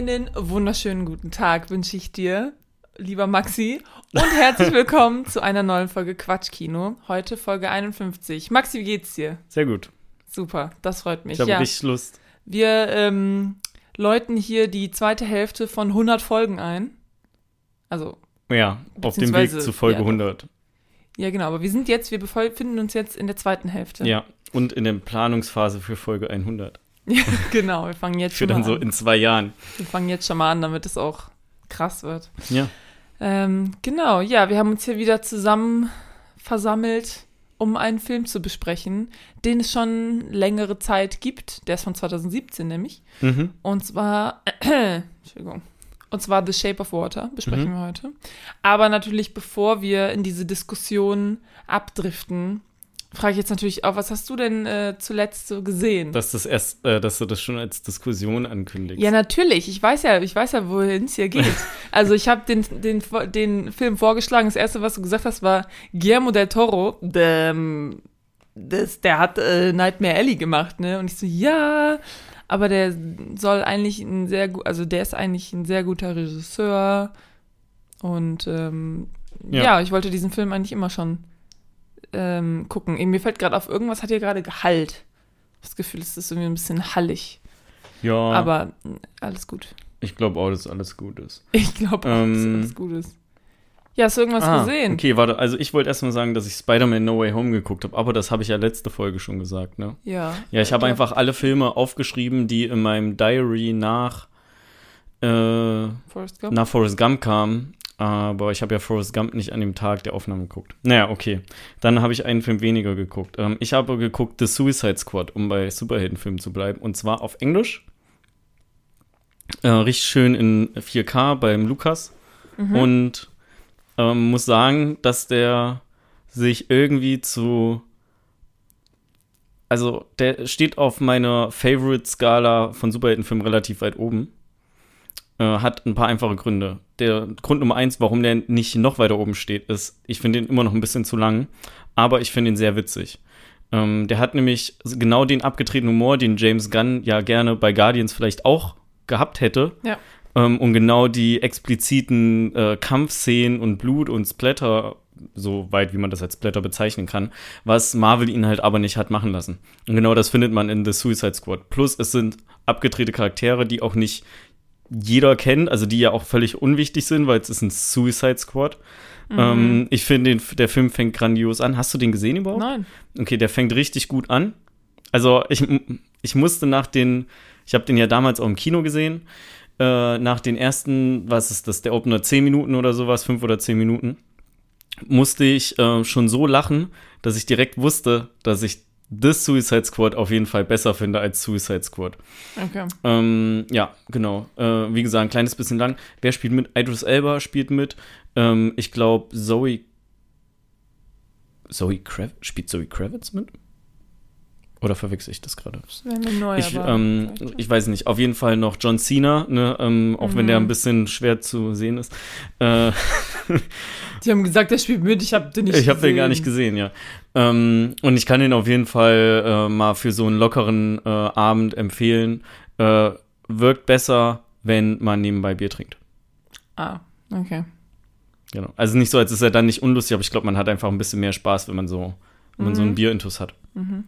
Einen wunderschönen guten Tag wünsche ich dir, lieber Maxi, und herzlich willkommen zu einer neuen Folge Quatschkino. Heute Folge 51. Maxi, wie geht's dir? Sehr gut. Super, das freut mich. Ich habe ja, richtig Lust. wir ähm, läuten hier die zweite Hälfte von 100 Folgen ein. Also, Ja, auf dem Weg zu Folge ja, 100. ja genau, aber wir sind jetzt, wir befinden uns jetzt in der zweiten Hälfte. Ja, und in der Planungsphase für Folge 100. genau, wir fangen jetzt Für schon dann mal so an. in zwei Jahren. Wir fangen jetzt schon mal an, damit es auch krass wird. Ja. Ähm, genau, ja, wir haben uns hier wieder zusammen versammelt, um einen Film zu besprechen, den es schon längere Zeit gibt. Der ist von 2017 nämlich. Mhm. Und zwar, Entschuldigung. Und zwar The Shape of Water besprechen Mhm. wir heute. Aber natürlich, bevor wir in diese Diskussion abdriften, frage ich jetzt natürlich auch, was hast du denn äh, zuletzt so gesehen? Dass, das erst, äh, dass du das schon als Diskussion ankündigst. Ja, natürlich. Ich weiß ja, ich weiß ja, wohin es hier geht. Also ich habe den, den, den Film vorgeschlagen. Das erste, was du gesagt hast, war Guillermo del Toro. Der, ähm, das, der hat äh, Nightmare Alley gemacht, ne? Und ich so, ja, aber der soll eigentlich ein sehr gut, also der ist eigentlich ein sehr guter Regisseur. Und ähm, ja. Ja. ich wollte diesen Film eigentlich immer schon ähm, gucken. Mir fällt gerade auf, irgendwas hat hier gerade Gehalt. Das Gefühl, es ist irgendwie ein bisschen hallig. ja Aber mh, alles gut. ich glaube auch, dass alles gut ist. Ich glaube auch, dass Ähm, alles gut ist. Ja, hast du irgendwas Ah, gesehen? Okay, warte, also ich wollte erstmal sagen, dass ich Spider-Man No Way Home geguckt habe, aber das habe ich ja letzte Folge schon gesagt, ne? Ja. Ja, ich habe einfach alle Filme aufgeschrieben, die in meinem Diary nach, äh, Forrest Gump? nach Forrest Gump kamen. Aber ich habe ja Forrest Gump nicht an dem Tag der Aufnahme geguckt. Naja, okay. Dann habe ich einen Film weniger geguckt. Ähm, ich habe geguckt The Suicide Squad, um bei Superheldenfilmen zu bleiben. Und zwar auf Englisch. Äh, richtig schön in 4K beim Lukas. Mhm. Und ähm, muss sagen, dass der sich irgendwie zu. Also, der steht auf meiner Favorite-Skala von Superheldenfilmen relativ weit oben. Äh, hat ein paar einfache Gründe. Der Grund Nummer eins, warum der nicht noch weiter oben steht, ist, ich finde den immer noch ein bisschen zu lang, aber ich finde ihn sehr witzig. Ähm, der hat nämlich genau den abgetretenen Humor, den James Gunn ja gerne bei Guardians vielleicht auch gehabt hätte. Ja. Ähm, und genau die expliziten äh, Kampfszenen und Blut und Splatter, so weit wie man das als Splatter bezeichnen kann, was Marvel ihn halt aber nicht hat machen lassen. Und genau das findet man in The Suicide Squad. Plus es sind abgedrehte Charaktere, die auch nicht jeder kennt, also die ja auch völlig unwichtig sind, weil es ist ein Suicide Squad. Mhm. Ähm, ich finde, der Film fängt grandios an. Hast du den gesehen überhaupt? Nein. Okay, der fängt richtig gut an. Also ich, ich musste nach den, ich habe den ja damals auch im Kino gesehen, äh, nach den ersten, was ist das, der Opener 10 Minuten oder sowas, 5 oder 10 Minuten, musste ich äh, schon so lachen, dass ich direkt wusste, dass ich das Suicide Squad auf jeden Fall besser finde als Suicide Squad. Okay. Ähm, ja, genau. Äh, wie gesagt, ein kleines bisschen lang. Wer spielt mit? Idris Elba spielt mit. Ähm, ich glaube, Zoe. Zoe Kravitz? Spielt Zoe Kravitz mit? Oder verwechsel ich das gerade? Ich, ähm, ich weiß nicht. Auf jeden Fall noch John Cena, ne? ähm, auch wenn der Mhm. ein bisschen schwer zu sehen ist. Äh, Die haben gesagt, der spielt mit, ich habe den nicht ich habe den gar nicht gesehen, ja. Ähm, und ich kann den auf jeden Fall äh, mal für so einen lockeren äh, Abend empfehlen. Äh, wirkt besser, wenn man nebenbei Bier trinkt. Ah, okay. Genau. Also nicht so, als ist er dann nicht unlustig, aber ich glaube, man hat einfach ein bisschen mehr Spaß, wenn man so, wenn man so einen Mhm. Bierintus hat. Mhm.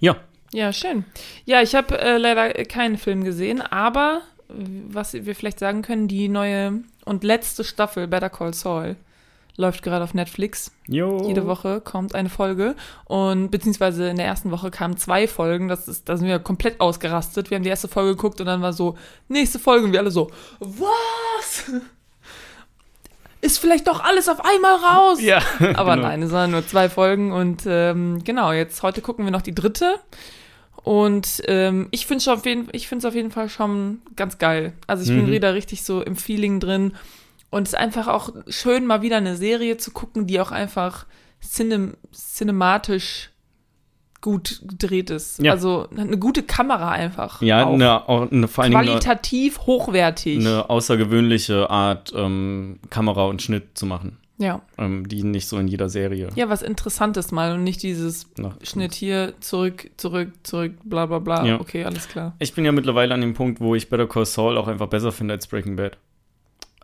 Ja. Ja, schön. Ja, ich habe äh, leider keinen Film gesehen, aber was wir vielleicht sagen können, die neue und letzte Staffel Better Call Saul läuft gerade auf Netflix. Jo. Jede Woche kommt eine Folge und beziehungsweise in der ersten Woche kamen zwei Folgen. Das ist, da sind wir komplett ausgerastet. Wir haben die erste Folge geguckt und dann war so nächste Folge und wir alle so was? Ist vielleicht doch alles auf einmal raus? Ja. Aber genau. nein, es waren nur zwei Folgen und ähm, genau, jetzt heute gucken wir noch die dritte. Und ähm, ich finde es auf, jeden- ich auf jeden Fall schon ganz geil. Also ich bin Mhm. wieder richtig so im Feeling drin. Und es ist einfach auch schön, mal wieder eine Serie zu gucken, die auch einfach cinem cinematisch gut gedreht ist. Ja. Also eine gute Kamera einfach. Ja, auch. eine, auch eine, vor allen Dingen eine, Qualitativ hochwertig. eine außergewöhnliche Art, ähm, Kamera und Schnitt zu machen. Ja. ähm, die nicht so in jeder Serie Ja, was Interessantes mal und nicht dieses nach. Schnitt hier, zurück, zurück, zurück, bla bla bla. Ja. Okay, alles klar. Ich bin ja mittlerweile an dem Punkt, wo ich Better Call Saul auch einfach besser finde als Breaking Bad.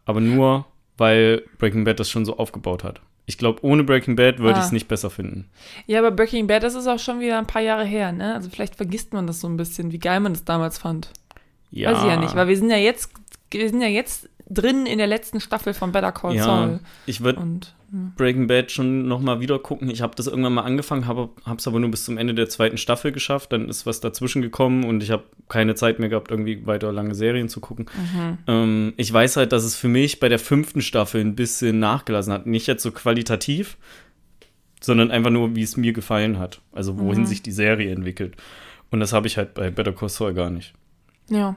Aber nur, weil Breaking Bad das schon so aufgebaut hat. Ich glaube, ohne Breaking Bad würde Ah. ich es nicht besser finden. Ja, aber Breaking Bad, das ist auch schon wieder ein paar Jahre her, ne? Also vielleicht vergisst man das so ein bisschen, wie geil man das damals fand. Ja, Weiß ich ja nicht, weil wir sind ja jetzt, wir sind ja jetzt drin in der letzten Staffel von Better Call ja, Saul. ich würde. Breaking Bad schon noch mal wieder gucken. Ich habe das irgendwann mal angefangen, habe es aber nur bis zum Ende der zweiten Staffel geschafft. Dann ist was dazwischen gekommen und ich habe keine Zeit mehr gehabt, irgendwie weiter lange Serien zu gucken. Mhm. Ähm, ich weiß halt, dass es für mich bei der fünften Staffel ein bisschen nachgelassen hat. Nicht jetzt so qualitativ, sondern einfach nur, wie es mir gefallen hat. Also wohin Mhm. sich die Serie entwickelt. Und das habe ich halt bei Better Call Saul gar nicht. ja.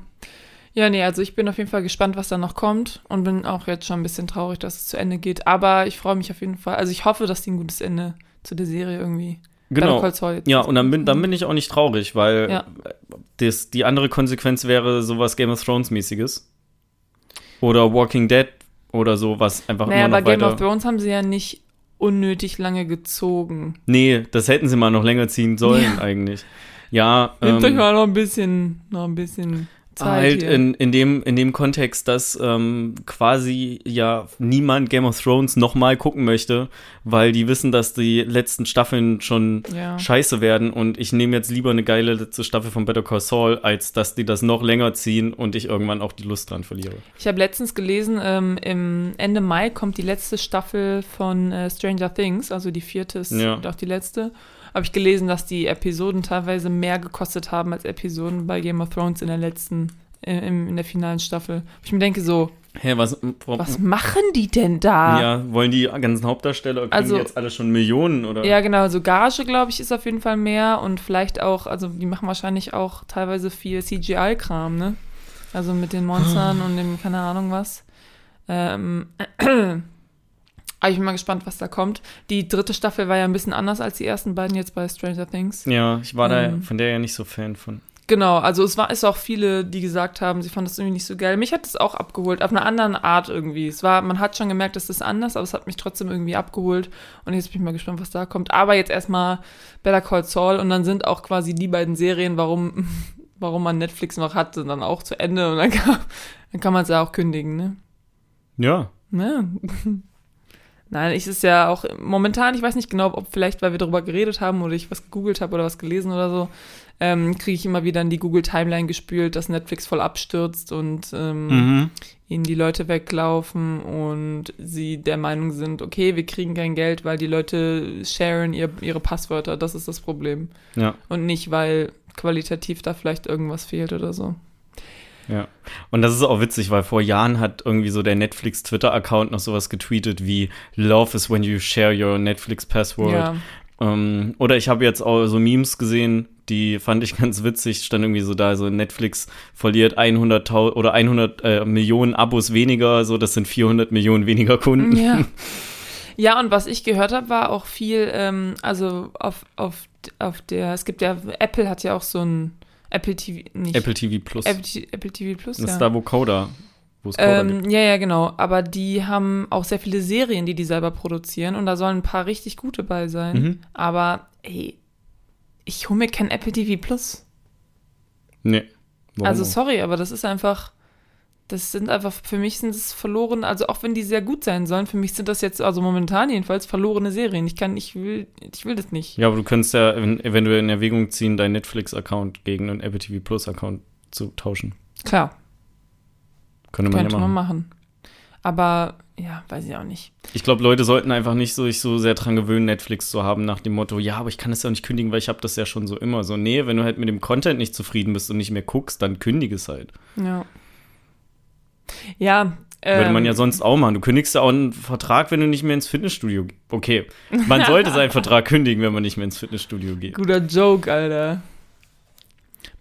Ja, nee, also ich bin auf jeden Fall gespannt, was da noch kommt und bin auch jetzt schon ein bisschen traurig, dass es zu Ende geht. Aber ich freue mich auf jeden Fall. Also ich hoffe, dass die ein gutes Ende zu der Serie irgendwie. Genau. Ja, und dann bin, dann bin ich auch nicht traurig, weil Ja. das, die andere Konsequenz wäre sowas Game of Thrones-mäßiges. Oder Walking Dead oder so, was einfach Naja, immer noch Game weiter. of Thrones haben sie ja nicht unnötig lange gezogen. Nee, das hätten sie mal noch länger ziehen sollen, Ja. eigentlich. Ja, Nehmt euch ähm, mal noch ein bisschen, noch ein bisschen Zeit halt hier. in, in, dem, in dem Kontext, dass ähm, quasi ja niemand Game of Thrones nochmal gucken möchte, weil die wissen, dass die letzten Staffeln schon ja. scheiße werden und ich nehme jetzt lieber eine geile letzte Staffel von Better Call Saul, als dass die das noch länger ziehen und ich irgendwann auch die Lust dran verliere. Ich habe letztens gelesen, ähm, im Ende Mai kommt die letzte Staffel von äh, Stranger Things, also die vierte ist Ja. und auch die letzte. Habe ich gelesen, dass die Episoden teilweise mehr gekostet haben als Episoden bei Game of Thrones in der letzten, äh, im, in der finalen Staffel. Ich mir denke so, Hä, was, was machen die denn da? Ja, wollen die ganzen Hauptdarsteller, kriegen Also- die jetzt alle schon Millionen oder? Ja, genau, so Gage, glaube ich, ist auf jeden Fall mehr und vielleicht auch, also die machen wahrscheinlich auch teilweise viel CGI-Kram, ne? Also mit den Monstern und dem, keine Ahnung was. Ähm, aber ich bin mal gespannt, was da kommt. Die dritte Staffel war ja ein bisschen anders als die ersten beiden jetzt bei Stranger Things. Ja, ich war da Ähm. von der ja nicht so Fan von. Genau, also es war ist auch viele, die gesagt haben, sie fanden das irgendwie nicht so geil. Mich hat es auch abgeholt, auf eine andere Art irgendwie. Es war, man hat schon gemerkt, es ist anders, aber es hat mich trotzdem irgendwie abgeholt. Und jetzt bin ich mal gespannt, was da kommt. Aber jetzt erstmal Better Call Saul und dann sind auch quasi die beiden Serien, warum, warum man Netflix noch hat, sind dann auch zu Ende und dann kann, dann kann man es ja auch kündigen, ne? Ja. Ne? Nein, ich ist ja auch momentan, ich weiß nicht genau, ob vielleicht, weil wir darüber geredet haben oder ich was gegoogelt habe oder was gelesen oder so, ähm, kriege ich immer wieder in die Google Timeline gespült, dass Netflix voll abstürzt und ähm, Mhm. ihnen die Leute weglaufen und sie der Meinung sind, okay, wir kriegen kein Geld, weil die Leute sharen ihr, ihre Passwörter. Das ist das Problem. Ja, Und nicht, weil qualitativ da vielleicht irgendwas fehlt oder so. Ja. Und das ist auch witzig, weil vor Jahren hat irgendwie so der Netflix-Twitter-Account noch sowas getweetet wie Love is when you share your Netflix password. Ja. Ähm, oder ich habe jetzt auch so Memes gesehen, die fand ich ganz witzig, stand irgendwie so da, so Netflix verliert 100.000 oder 100 äh, Millionen Abos weniger, so das sind 400 Millionen weniger Kunden. Ja. Ja, und was ich gehört habe, war auch viel, ähm, also auf, auf, auf der, es gibt ja, Apple hat ja auch so ein Apple TV, nicht Apple TV Plus. Apple, Apple TV Plus, das ja. ist da, wo Coda, wo es Coda gibt. Ähm, ja, ja, genau. Aber die haben auch sehr viele Serien, die die selber produzieren und da sollen ein paar richtig gute bei sein. Mhm. Aber, ey, ich hole mir kein Apple TV Plus. Nee. Warum also, sorry, aber das ist einfach, das sind einfach, für mich sind es verloren, also auch wenn die sehr gut sein sollen, für mich sind das jetzt, also momentan jedenfalls, verlorene Serien. Ich kann, ich will, ich will das nicht. Ja, aber du könntest ja ev- eventuell in Erwägung ziehen, deinen Netflix-Account gegen einen Apple TV Plus-Account zu tauschen. Klar, Könnte man könnte ja man machen. machen. Aber, ja, weiß ich auch nicht. Ich glaube, Leute sollten einfach nicht so, sich so sehr dran gewöhnen, Netflix zu haben, nach dem Motto, ja, aber ich kann das ja auch nicht kündigen, weil ich habe das ja schon so immer. So, nee, wenn du halt mit dem Content nicht zufrieden bist und nicht mehr guckst, dann kündige es halt. Ja. Ja, Würde man ähm, ja sonst auch machen. Du kündigst ja auch einen Vertrag, wenn du nicht mehr ins Fitnessstudio gehst. Okay, man sollte seinen Vertrag kündigen, wenn man nicht mehr ins Fitnessstudio geht. Guter Joke, Alter.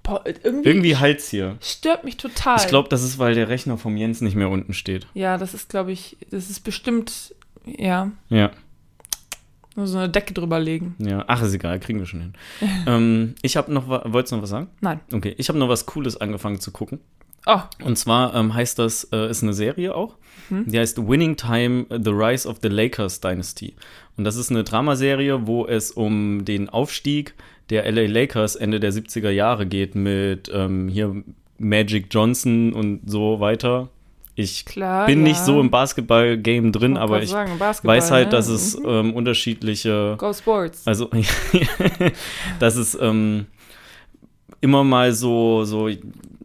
Boah, irgendwie, Irgendwie Hals hier. stört mich total. Ich glaube, das ist, weil der Rechner vom Jens nicht mehr unten steht. Ja, das ist, glaube ich, das ist bestimmt, ja, Ja. nur so eine Decke drüber legen. Ja, ach, ist egal, kriegen wir schon hin. ähm, ich habe noch, wolltest du noch was sagen? Nein. Okay, ich habe noch was Cooles angefangen zu gucken. Oh, Und zwar ähm, heißt das, äh, ist eine Serie auch. Die heißt Winning Time, The Rise of the Lakers Dynasty. Und das ist eine Dramaserie, wo es um den Aufstieg der LA Lakers Ende der 70er Jahre geht mit ähm, hier Magic Johnson und so weiter. Ich klar. bin ja. nicht so im Basketball-Game drin, aber ich sagen, weiß halt, ne? dass es Mhm. ähm, unterschiedliche Go Sports. also, dass es ähm, immer mal so, so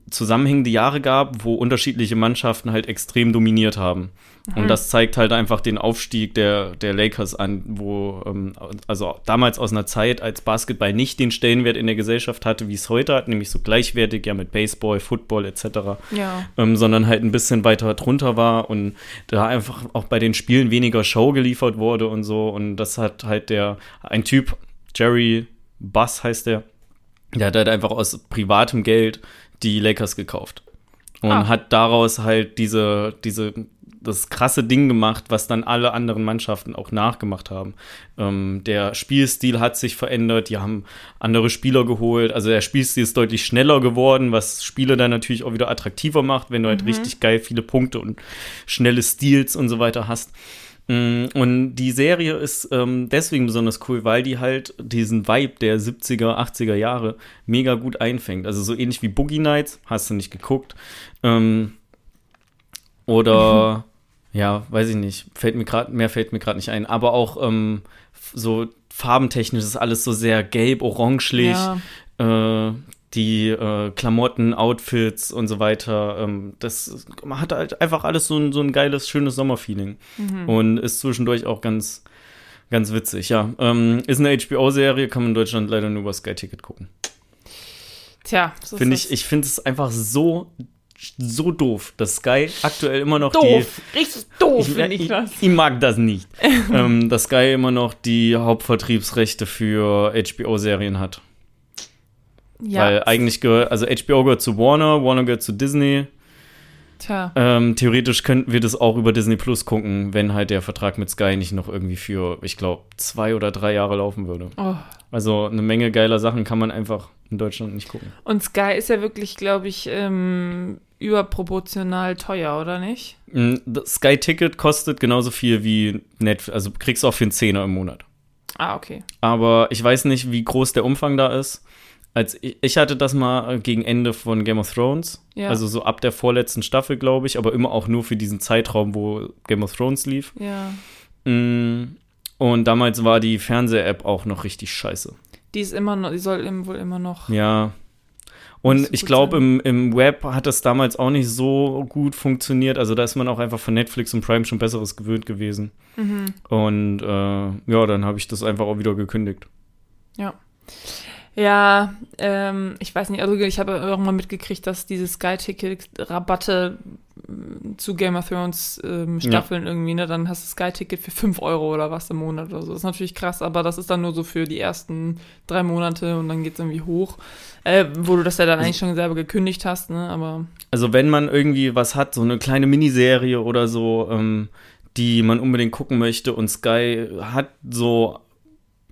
zusammenhängende Jahre gab, wo unterschiedliche Mannschaften halt extrem dominiert haben. Mhm. Und das zeigt halt einfach den Aufstieg der, der Lakers an, wo, ähm, also damals aus einer Zeit, als Basketball nicht den Stellenwert in der Gesellschaft hatte, wie es heute hat, nämlich so gleichwertig ja mit Baseball, Football etc ja. ähm, sondern halt ein bisschen weiter drunter war und da einfach auch bei den Spielen weniger Show geliefert wurde und so. Und das hat halt der, ein Typ, Jerry Buss heißt der, der hat halt einfach aus privatem Geld die Lakers gekauft. Und Ah. hat daraus halt diese, diese, das krasse Ding gemacht, was dann alle anderen Mannschaften auch nachgemacht haben. Ähm, der Spielstil hat sich verändert, die haben andere Spieler geholt. Also der Spielstil ist deutlich schneller geworden, was Spiele dann natürlich auch wieder attraktiver macht, wenn du halt richtig geil viele Punkte und schnelle Stils und so weiter hast. Mm, Und die Serie ist ähm, deswegen besonders cool, weil die halt diesen Vibe der 70er, 80er Jahre mega gut einfängt. Also so ähnlich wie Boogie Nights, hast du nicht geguckt. Ähm, oder ja, weiß ich nicht, fällt mir gerade, mehr fällt mir gerade nicht ein. Aber auch ähm, so farbentechnisch ist alles so sehr gelb, orangelich. Ja. Äh, die äh, Klamotten, Outfits und so weiter. Ähm, das man hat halt einfach alles so ein, so ein geiles, schönes Sommerfeeling. Und ist zwischendurch auch ganz, ganz witzig. Ja, ähm, ist eine HBO-Serie, kann man in Deutschland leider nur über Sky Ticket gucken. Tja, so Finde ich, ich finde es einfach so, so doof, dass Sky aktuell immer noch das. die. doof. Richtig doof, Ich, finde ich, ich, das. ich mag das nicht. ähm, dass Sky immer noch die Hauptvertriebsrechte für HBO-Serien hat. Ja. Weil eigentlich gehört, also HBO gehört zu Warner, Warner gehört zu Disney. Tja. Ähm, theoretisch könnten wir das auch über Disney Plus gucken, wenn halt der Vertrag mit Sky nicht noch irgendwie für, ich glaube, zwei oder drei Jahre laufen würde. Oh. Also eine Menge geiler Sachen kann man einfach in Deutschland nicht gucken. Und Sky ist ja wirklich, glaube ich, ähm, überproportional teuer, oder nicht? Mm, Das Sky Ticket kostet genauso viel wie Netflix, also kriegst du auch für einen Zehner im Monat. Ah, okay. Aber ich weiß nicht, wie groß der Umfang da ist. Als ich, ich hatte das mal gegen Ende von Game of Thrones, Ja. also so ab der vorletzten Staffel, glaube ich, aber immer auch nur für diesen Zeitraum, wo Game of Thrones lief. Ja. Mm, Und damals war die Fernseh-App auch noch richtig scheiße. Die ist immer noch, die soll wohl immer noch. Ja. Und ich glaube, im, im Web hat das damals auch nicht so gut funktioniert. Also da ist man auch einfach von Netflix und Prime schon Besseres gewöhnt gewesen. Mhm. Und äh, ja, dann habe ich das einfach auch wieder gekündigt. Ja. Ja, ähm, ich weiß nicht, also ich habe irgendwann mitgekriegt, dass diese Sky-Ticket-Rabatte mm, zu Game of Thrones ähm, Staffeln irgendwie, ne, dann hast du Sky-Ticket für 5 Euro oder was im Monat oder so. Das ist natürlich krass, aber das ist dann nur so für die ersten drei Monate und dann geht es irgendwie hoch. Äh, wo du das ja dann eigentlich schon selber gekündigt hast, ne, aber Also wenn man irgendwie was hat, so eine kleine Miniserie oder so, ähm, die man unbedingt gucken möchte und Sky hat so,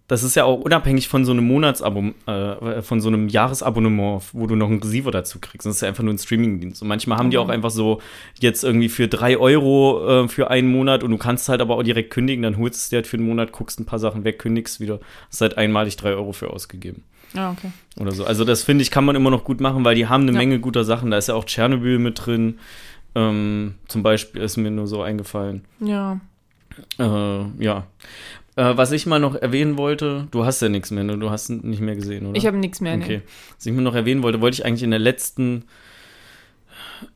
das ist ja auch unabhängig von so einem Monatsabo, äh, von so einem Jahresabonnement, wo du noch einen Receiver dazu kriegst. Das ist ja einfach nur ein Streamingdienst. Und manchmal haben die Mhm. auch einfach so jetzt irgendwie für drei Euro äh, für einen Monat und du kannst halt aber auch direkt kündigen, dann holst du es dir halt für einen Monat, guckst ein paar Sachen weg, kündigst wieder. Hast halt einmalig drei Euro für ausgegeben ja, okay. oder so. Also das finde ich, kann man immer noch gut machen, weil die haben eine Ja. Menge guter Sachen. Da ist ja auch Tschernobyl mit drin. Ähm, zum Beispiel ist mir nur so eingefallen. Ja. Äh, ja. Äh, was ich mal noch erwähnen wollte, du hast ja nichts mehr, ne? Du hast nicht mehr gesehen, oder? Ich habe nichts mehr, Okay. ne. Was ich mal noch erwähnen wollte, wollte ich eigentlich in der letzten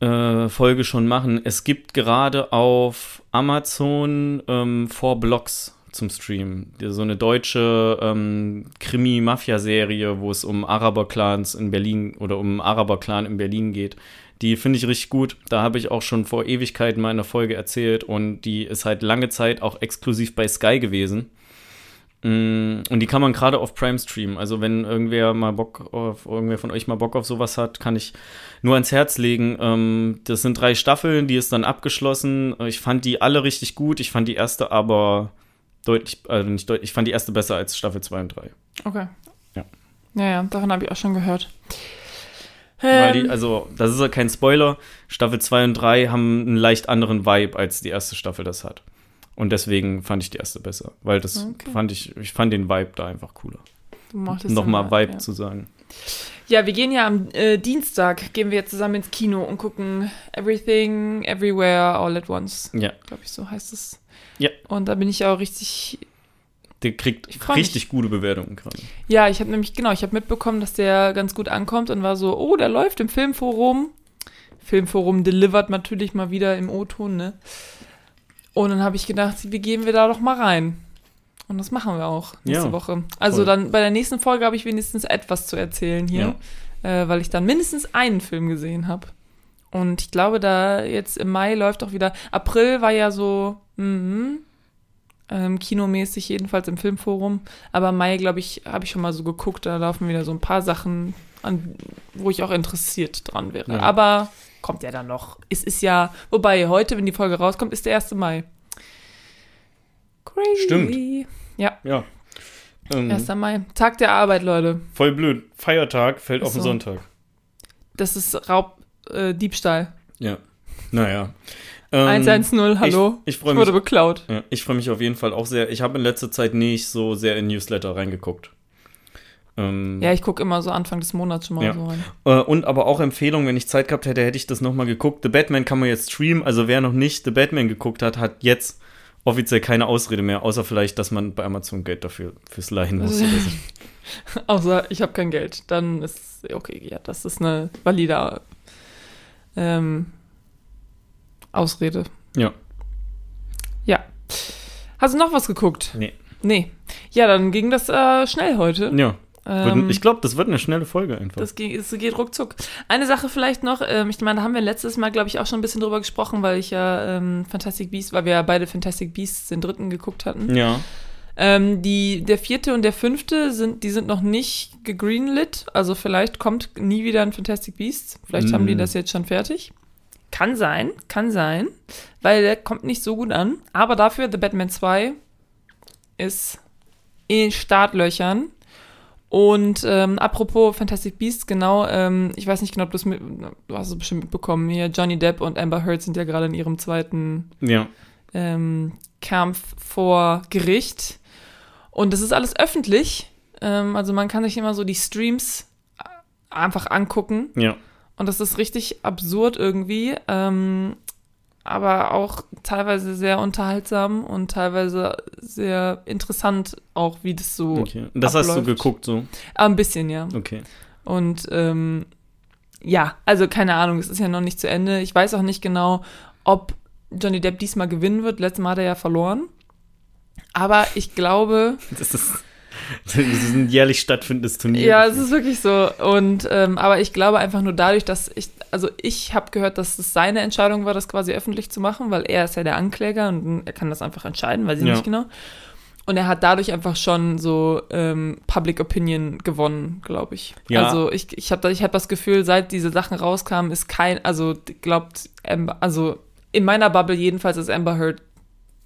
äh, Folge schon machen. Es gibt gerade auf Amazon ähm, Four Blocks zum Stream. So eine deutsche ähm, Krimi-Mafia-Serie, wo es um Araber-Clans in Berlin oder um Araber-Clan in Berlin geht. Die finde ich richtig gut. Da habe ich auch schon vor Ewigkeiten mal in Folge erzählt und die ist halt lange Zeit auch exklusiv bei Sky gewesen. Mm, Und die kann man gerade auf Prime streamen. Also wenn irgendwer mal Bock auf, irgendwer von euch mal Bock auf sowas hat, kann ich nur ans Herz legen. Ähm, das sind drei Staffeln, die ist dann abgeschlossen. Ich fand die alle richtig gut. Ich fand die erste aber deutlich, also nicht deutlich, ich fand die erste besser als Staffel 2 und 3. Okay. Ja. Ja, ja, davon habe ich auch schon gehört. Weil Ähm, die, also, das ist ja kein Spoiler. Staffel 2 und 3 haben einen leicht anderen Vibe, als die erste Staffel das hat. Und deswegen fand ich die erste besser. Weil das Okay. fand ich, ich fand den Vibe da einfach cooler. du mochtest Nochmal den Vibe ja. zu sagen. Ja, wir gehen ja am äh, Dienstag, gehen wir zusammen ins Kino und gucken Everything, Everywhere, All at Once. Ja. Glaube ich, so heißt es. Ja. Und da bin ich auch richtig. Der kriegt richtig gute Bewertungen gerade. Ja, ich habe nämlich, genau, ich habe mitbekommen, dass der ganz gut ankommt und war so, oh, der läuft im Filmforum. Filmforum delivered natürlich mal wieder im O-Ton, ne? Und dann habe ich gedacht, wie gehen wir da doch mal rein? Und das machen wir auch nächste Ja, Woche. Also voll. dann bei der nächsten Folge habe ich wenigstens etwas zu erzählen hier, äh, weil ich dann mindestens einen Film gesehen habe. Und ich glaube, da jetzt im Mai läuft auch wieder. April war ja so, mhm, ähm, kinomäßig jedenfalls im Filmforum. Aber Mai, glaube ich, habe ich schon mal so geguckt. Da laufen wieder so ein paar Sachen, an, wo ich auch interessiert dran wäre. Ja. Aber kommt ja dann noch. Es ist ja, wobei heute, wenn die Folge rauskommt, ist der 1. Mai. Crazy. Stimmt. Ja, Ja. Ähm, 1. Mai. Tag der Arbeit, Leute. voll blöd. Feiertag fällt Ist auf den so. Sonntag. Das ist Raub, äh, Diebstahl. Ja. Naja. Ähm, 110, hallo. Ich, ich freue Ich mich. wurde beklaut. Ja, ich freue mich auf jeden Fall auch sehr. Ich habe in letzter Zeit nicht so sehr in Newsletter reingeguckt. Ähm, Ja, ich gucke immer so Anfang des Monats schon mal Ja. so rein. Äh, und aber auch Empfehlung, wenn ich Zeit gehabt hätte, hätte ich das nochmal geguckt. The Batman kann man jetzt streamen. Also wer noch nicht The Batman geguckt hat, hat jetzt offiziell keine Ausrede mehr, außer vielleicht, dass man bei Amazon Geld dafür fürs Leihen muss. oder so. Außer ich habe kein Geld. Dann ist okay, ja, das ist eine valide ähm, Ausrede. Ja. Ja. Hast du noch was geguckt? Nee. Nee. Ja, dann ging das äh, schnell heute. Ja. Ähm, ich glaube, das wird eine schnelle Folge einfach. Das geht, es geht ruckzuck. Eine Sache vielleicht noch, ähm, ich meine, da haben wir letztes Mal, glaube ich, auch schon ein bisschen drüber gesprochen, weil ich ja ähm, Fantastic Beasts, weil wir ja beide Fantastic Beasts den dritten geguckt hatten. ja. Ähm, die, der vierte und der fünfte sind, die sind noch nicht gegreenlit. Also vielleicht kommt nie wieder ein Fantastic Beasts. Vielleicht haben die Mm. das jetzt schon fertig. Kann sein, kann sein, weil der kommt nicht so gut an. Aber dafür The Batman 2 ist in Startlöchern. Und ähm, apropos Fantastic Beasts, genau, ähm, ich weiß nicht genau, ob du es mit, du hast es bestimmt mitbekommen, hier Johnny Depp und Amber Heard sind ja gerade in ihrem zweiten Ja. ähm, Kampf vor Gericht. Und das ist alles öffentlich. Ähm, also man kann sich immer so die Streams einfach angucken. Ja. Und das ist richtig absurd irgendwie. Ähm, aber auch teilweise sehr unterhaltsam und teilweise sehr interessant, auch wie das so. Okay. Das hast du abläuft. geguckt, so. Ah, ein bisschen, ja. Okay. Und ähm, ja, also keine Ahnung, es ist ja noch nicht zu Ende. Ich weiß auch nicht genau, ob Johnny Depp diesmal gewinnen wird. Letztes Mal hat er ja verloren. Aber ich glaube, Das ist, das ist ein jährlich stattfindendes Turnier. ja, es ist wirklich so. Und ähm, aber ich glaube einfach nur dadurch, dass ich, also ich habe gehört, dass es seine Entscheidung war, das quasi öffentlich zu machen, weil er ist ja der Ankläger und er kann das einfach entscheiden, weiß ich Ja. nicht genau. Und er hat dadurch einfach schon so ähm, Public Opinion gewonnen, glaube ich. Ja. Also ich, ich habe ich hab das Gefühl, seit diese Sachen rauskamen, ist kein, also glaubt Amber, also in meiner Bubble jedenfalls ist Amber Heard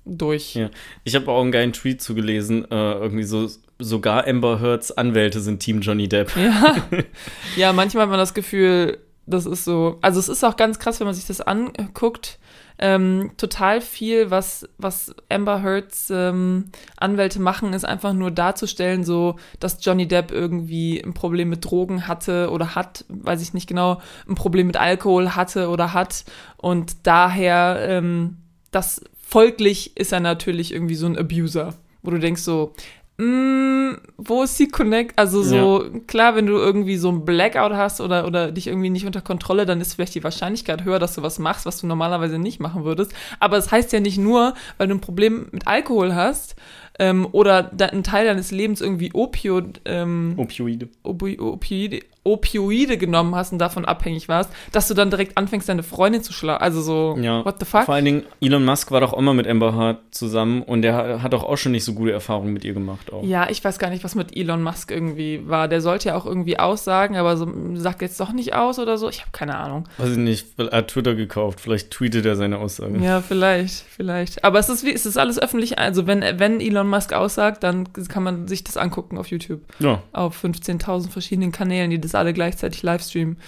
durch. Ja. Ich habe auch einen geilen Tweet zugelesen, äh, irgendwie so, sogar Amber Heards Anwälte sind Team Johnny Depp. Ja. ja, manchmal hat man das Gefühl, das ist so. Also es ist auch ganz krass, wenn man sich das anguckt. Ähm, total viel, was, was Amber Heards ähm, Anwälte machen, ist einfach nur darzustellen, so, dass Johnny Depp irgendwie ein Problem mit Drogen hatte oder hat, weiß ich nicht genau, ein Problem mit Alkohol hatte oder hat. Und daher, ähm, das folglich ist er natürlich irgendwie so ein Abuser, wo du denkst so, mm, wo ist die Connect? Also so, klar, wenn du irgendwie so ein Blackout hast oder, oder dich irgendwie nicht unter Kontrolle, dann ist vielleicht die Wahrscheinlichkeit höher, dass du was machst, was du normalerweise nicht machen würdest. Aber es das heißt ja nicht nur, weil du ein Problem mit Alkohol hast ähm, oder da, ein Teil deines Lebens irgendwie Opio, ähm, Opioide. Opi Opioide, Opioide genommen hast und davon abhängig warst, dass du dann direkt anfängst, deine Freundin zu schlagen. Also so, Ja. what the fuck? Vor allen Dingen, Elon Musk war doch auch mal mit Amber Heard zusammen und der hat doch auch schon nicht so gute Erfahrungen mit ihr gemacht. Auch. Ja, ich weiß gar nicht, was mit Elon Musk irgendwie war. Der sollte ja auch irgendwie aussagen, aber so, sagt jetzt doch nicht aus oder so. Ich habe keine Ahnung. Weiß ich nicht, er hat Twitter gekauft, vielleicht tweetet er seine Aussagen. Ja, vielleicht, vielleicht. Aber es ist wie, es ist alles öffentlich. Also wenn, wenn Elon Musk aussagt, dann kann man sich das angucken auf YouTube. Ja. Auf 15.000 verschiedenen Kanälen, die das alle gleichzeitig livestreamen.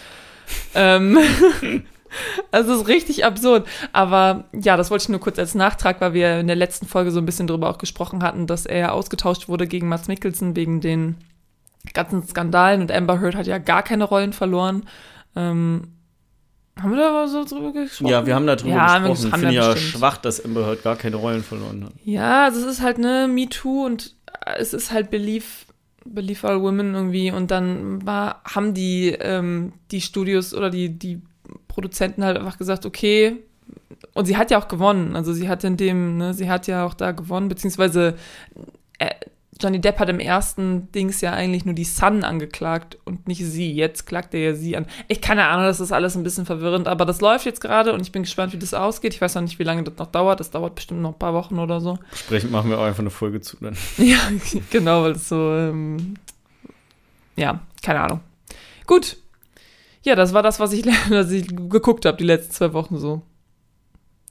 ähm, also es ist richtig absurd. Aber ja, das wollte ich nur kurz als Nachtrag, weil wir in der letzten Folge so ein bisschen drüber auch gesprochen hatten, dass er ausgetauscht wurde gegen Mats Mikkelsen wegen den ganzen Skandalen und Amber Heard hat ja gar keine Rollen verloren. Ähm, haben wir da aber so drüber gesprochen? Ja, wir haben da drüber Ja, gesprochen. Ich finde ja bestimmt. schwach, dass Amber Heard gar keine Rollen verloren hat. Ja, also es ist halt ne MeToo und es ist halt Believe, Believe All Women irgendwie und dann war, haben die, ähm, die Studios oder die, die Produzenten halt einfach gesagt, okay, und sie hat ja auch gewonnen, also sie hat in dem, ne, sie hat ja auch da gewonnen, beziehungsweise äh, Johnny Depp hat im ersten Dings ja eigentlich nur die Sun angeklagt und nicht sie. Jetzt klagt er ja sie an. Ich keine Ahnung, das ist alles ein bisschen verwirrend, aber das läuft jetzt gerade und ich bin gespannt, wie das ausgeht. Ich weiß noch nicht, wie lange das noch dauert. Das dauert bestimmt noch ein paar Wochen oder so. Entsprechend machen wir auch einfach eine Folge zu dann. Ja, genau, weil es so, ähm, ja, keine Ahnung. Gut. Ja, das war das, was ich, was ich geguckt habe die letzten zwei Wochen so.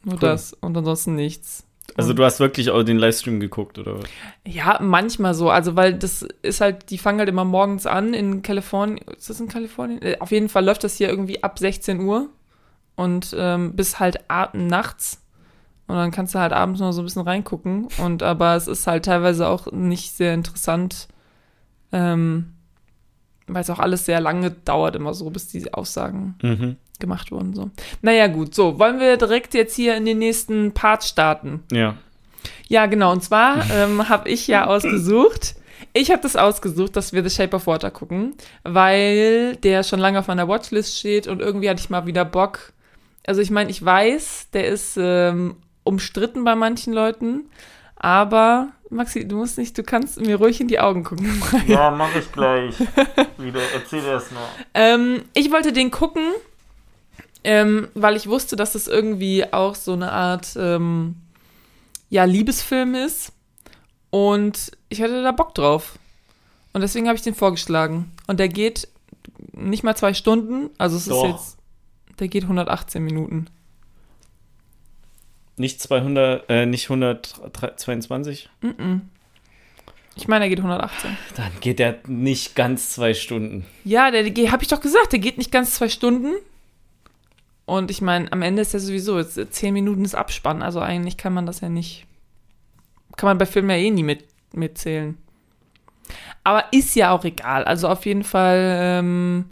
Nur Cool. das und ansonsten nichts. Also du hast wirklich auch den Livestream geguckt, oder was? Ja, manchmal so. Also, weil das ist halt, die fangen halt immer morgens an in Kalifornien. Ist das in Kalifornien? Äh, Auf jeden Fall läuft das hier irgendwie ab 16 Uhr und ähm, bis halt nachts. Und dann kannst du halt abends noch so ein bisschen reingucken. Und aber es ist halt teilweise auch nicht sehr interessant, ähm, weil es auch alles sehr lange dauert, immer so, bis die Aussagen Mhm. Gemacht wurden. So. Naja, gut. So, wollen wir direkt jetzt hier in den nächsten Part starten? Ja. Ja, genau. Und zwar ähm, habe ich ja ausgesucht. Ich habe das ausgesucht, dass wir The Shape of Water gucken, weil der schon lange auf meiner Watchlist steht und irgendwie hatte ich mal wieder Bock. Also ich meine, ich weiß, der ist ähm, umstritten bei manchen Leuten, aber Maxi, du musst nicht, du kannst mir ruhig in die Augen gucken. Ja, mach ich gleich. Wieder, erzähl erst mal. Ähm, ich wollte den gucken, ähm, weil ich wusste, dass es irgendwie auch so eine Art ähm, ja, Liebesfilm ist. Und ich hatte da Bock drauf. Und deswegen habe ich den vorgeschlagen. Und der geht nicht mal zwei Stunden. Also es Doch. ist jetzt. Der geht 118 Minuten. Nicht 200, äh, nicht 122? Mm-mm. Ich meine, der geht 118. Dann geht der nicht ganz zwei Stunden. Ja, der, der habe ich doch gesagt, der geht nicht ganz zwei Stunden. Und ich meine, am Ende ist ja sowieso jetzt äh, zehn Minuten ist Abspann. Also eigentlich kann man das ja nicht. Kann man bei Filmen ja eh nie mit, mitzählen. Aber ist ja auch egal. Also auf jeden Fall ähm,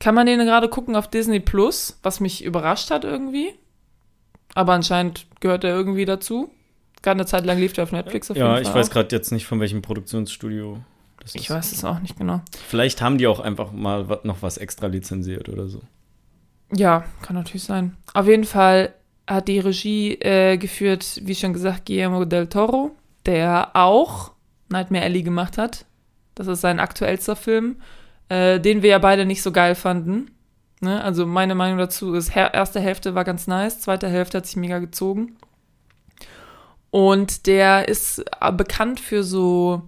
kann man den gerade gucken auf Disney Plus, was mich überrascht hat irgendwie. Aber anscheinend gehört er irgendwie dazu. Gerade eine Zeit lang lief der auf Netflix auf Ja, jeden ich Fall. weiß auch. gerade jetzt nicht, von welchem Produktionsstudio das Ich ist. weiß es auch nicht genau. Vielleicht haben die auch einfach mal noch was extra lizenziert oder so. Ja, kann natürlich sein. Auf jeden Fall hat die Regie äh, geführt, wie schon gesagt, Guillermo del Toro, der auch Nightmare Alley gemacht hat. Das ist sein aktuellster Film, äh, den wir ja beide nicht so geil fanden. Ne? Also meine Meinung dazu ist, erste Hälfte war ganz nice, zweite Hälfte hat sich mega gezogen. Und der ist äh, bekannt für so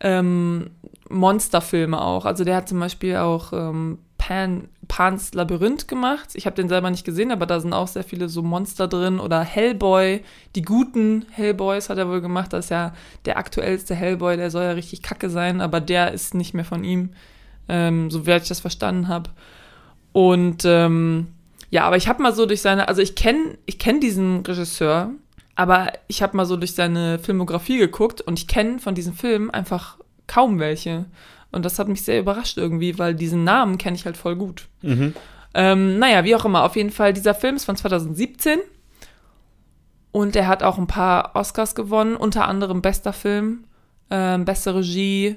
ähm, Monsterfilme auch. Also der hat zum Beispiel auch ähm, Pan, Pans Labyrinth gemacht. Ich habe den selber nicht gesehen, aber da sind auch sehr viele so Monster drin. Oder Hellboy, die guten Hellboys hat er wohl gemacht. Das ist ja der aktuellste Hellboy, der soll ja richtig kacke sein, aber der ist nicht mehr von ihm, ähm, so wie ich das verstanden habe. Und ähm, ja, aber ich habe mal so durch seine, also ich kenne ich kenn diesen Regisseur, aber ich habe mal so durch seine Filmografie geguckt und ich kenne von diesen Filmen einfach kaum welche. Und das hat mich sehr überrascht irgendwie, weil diesen Namen kenne ich halt voll gut. Mhm. Ähm, naja, wie auch immer, auf jeden Fall, dieser Film ist von 2017 und er hat auch ein paar Oscars gewonnen, unter anderem bester Film, ähm, beste Regie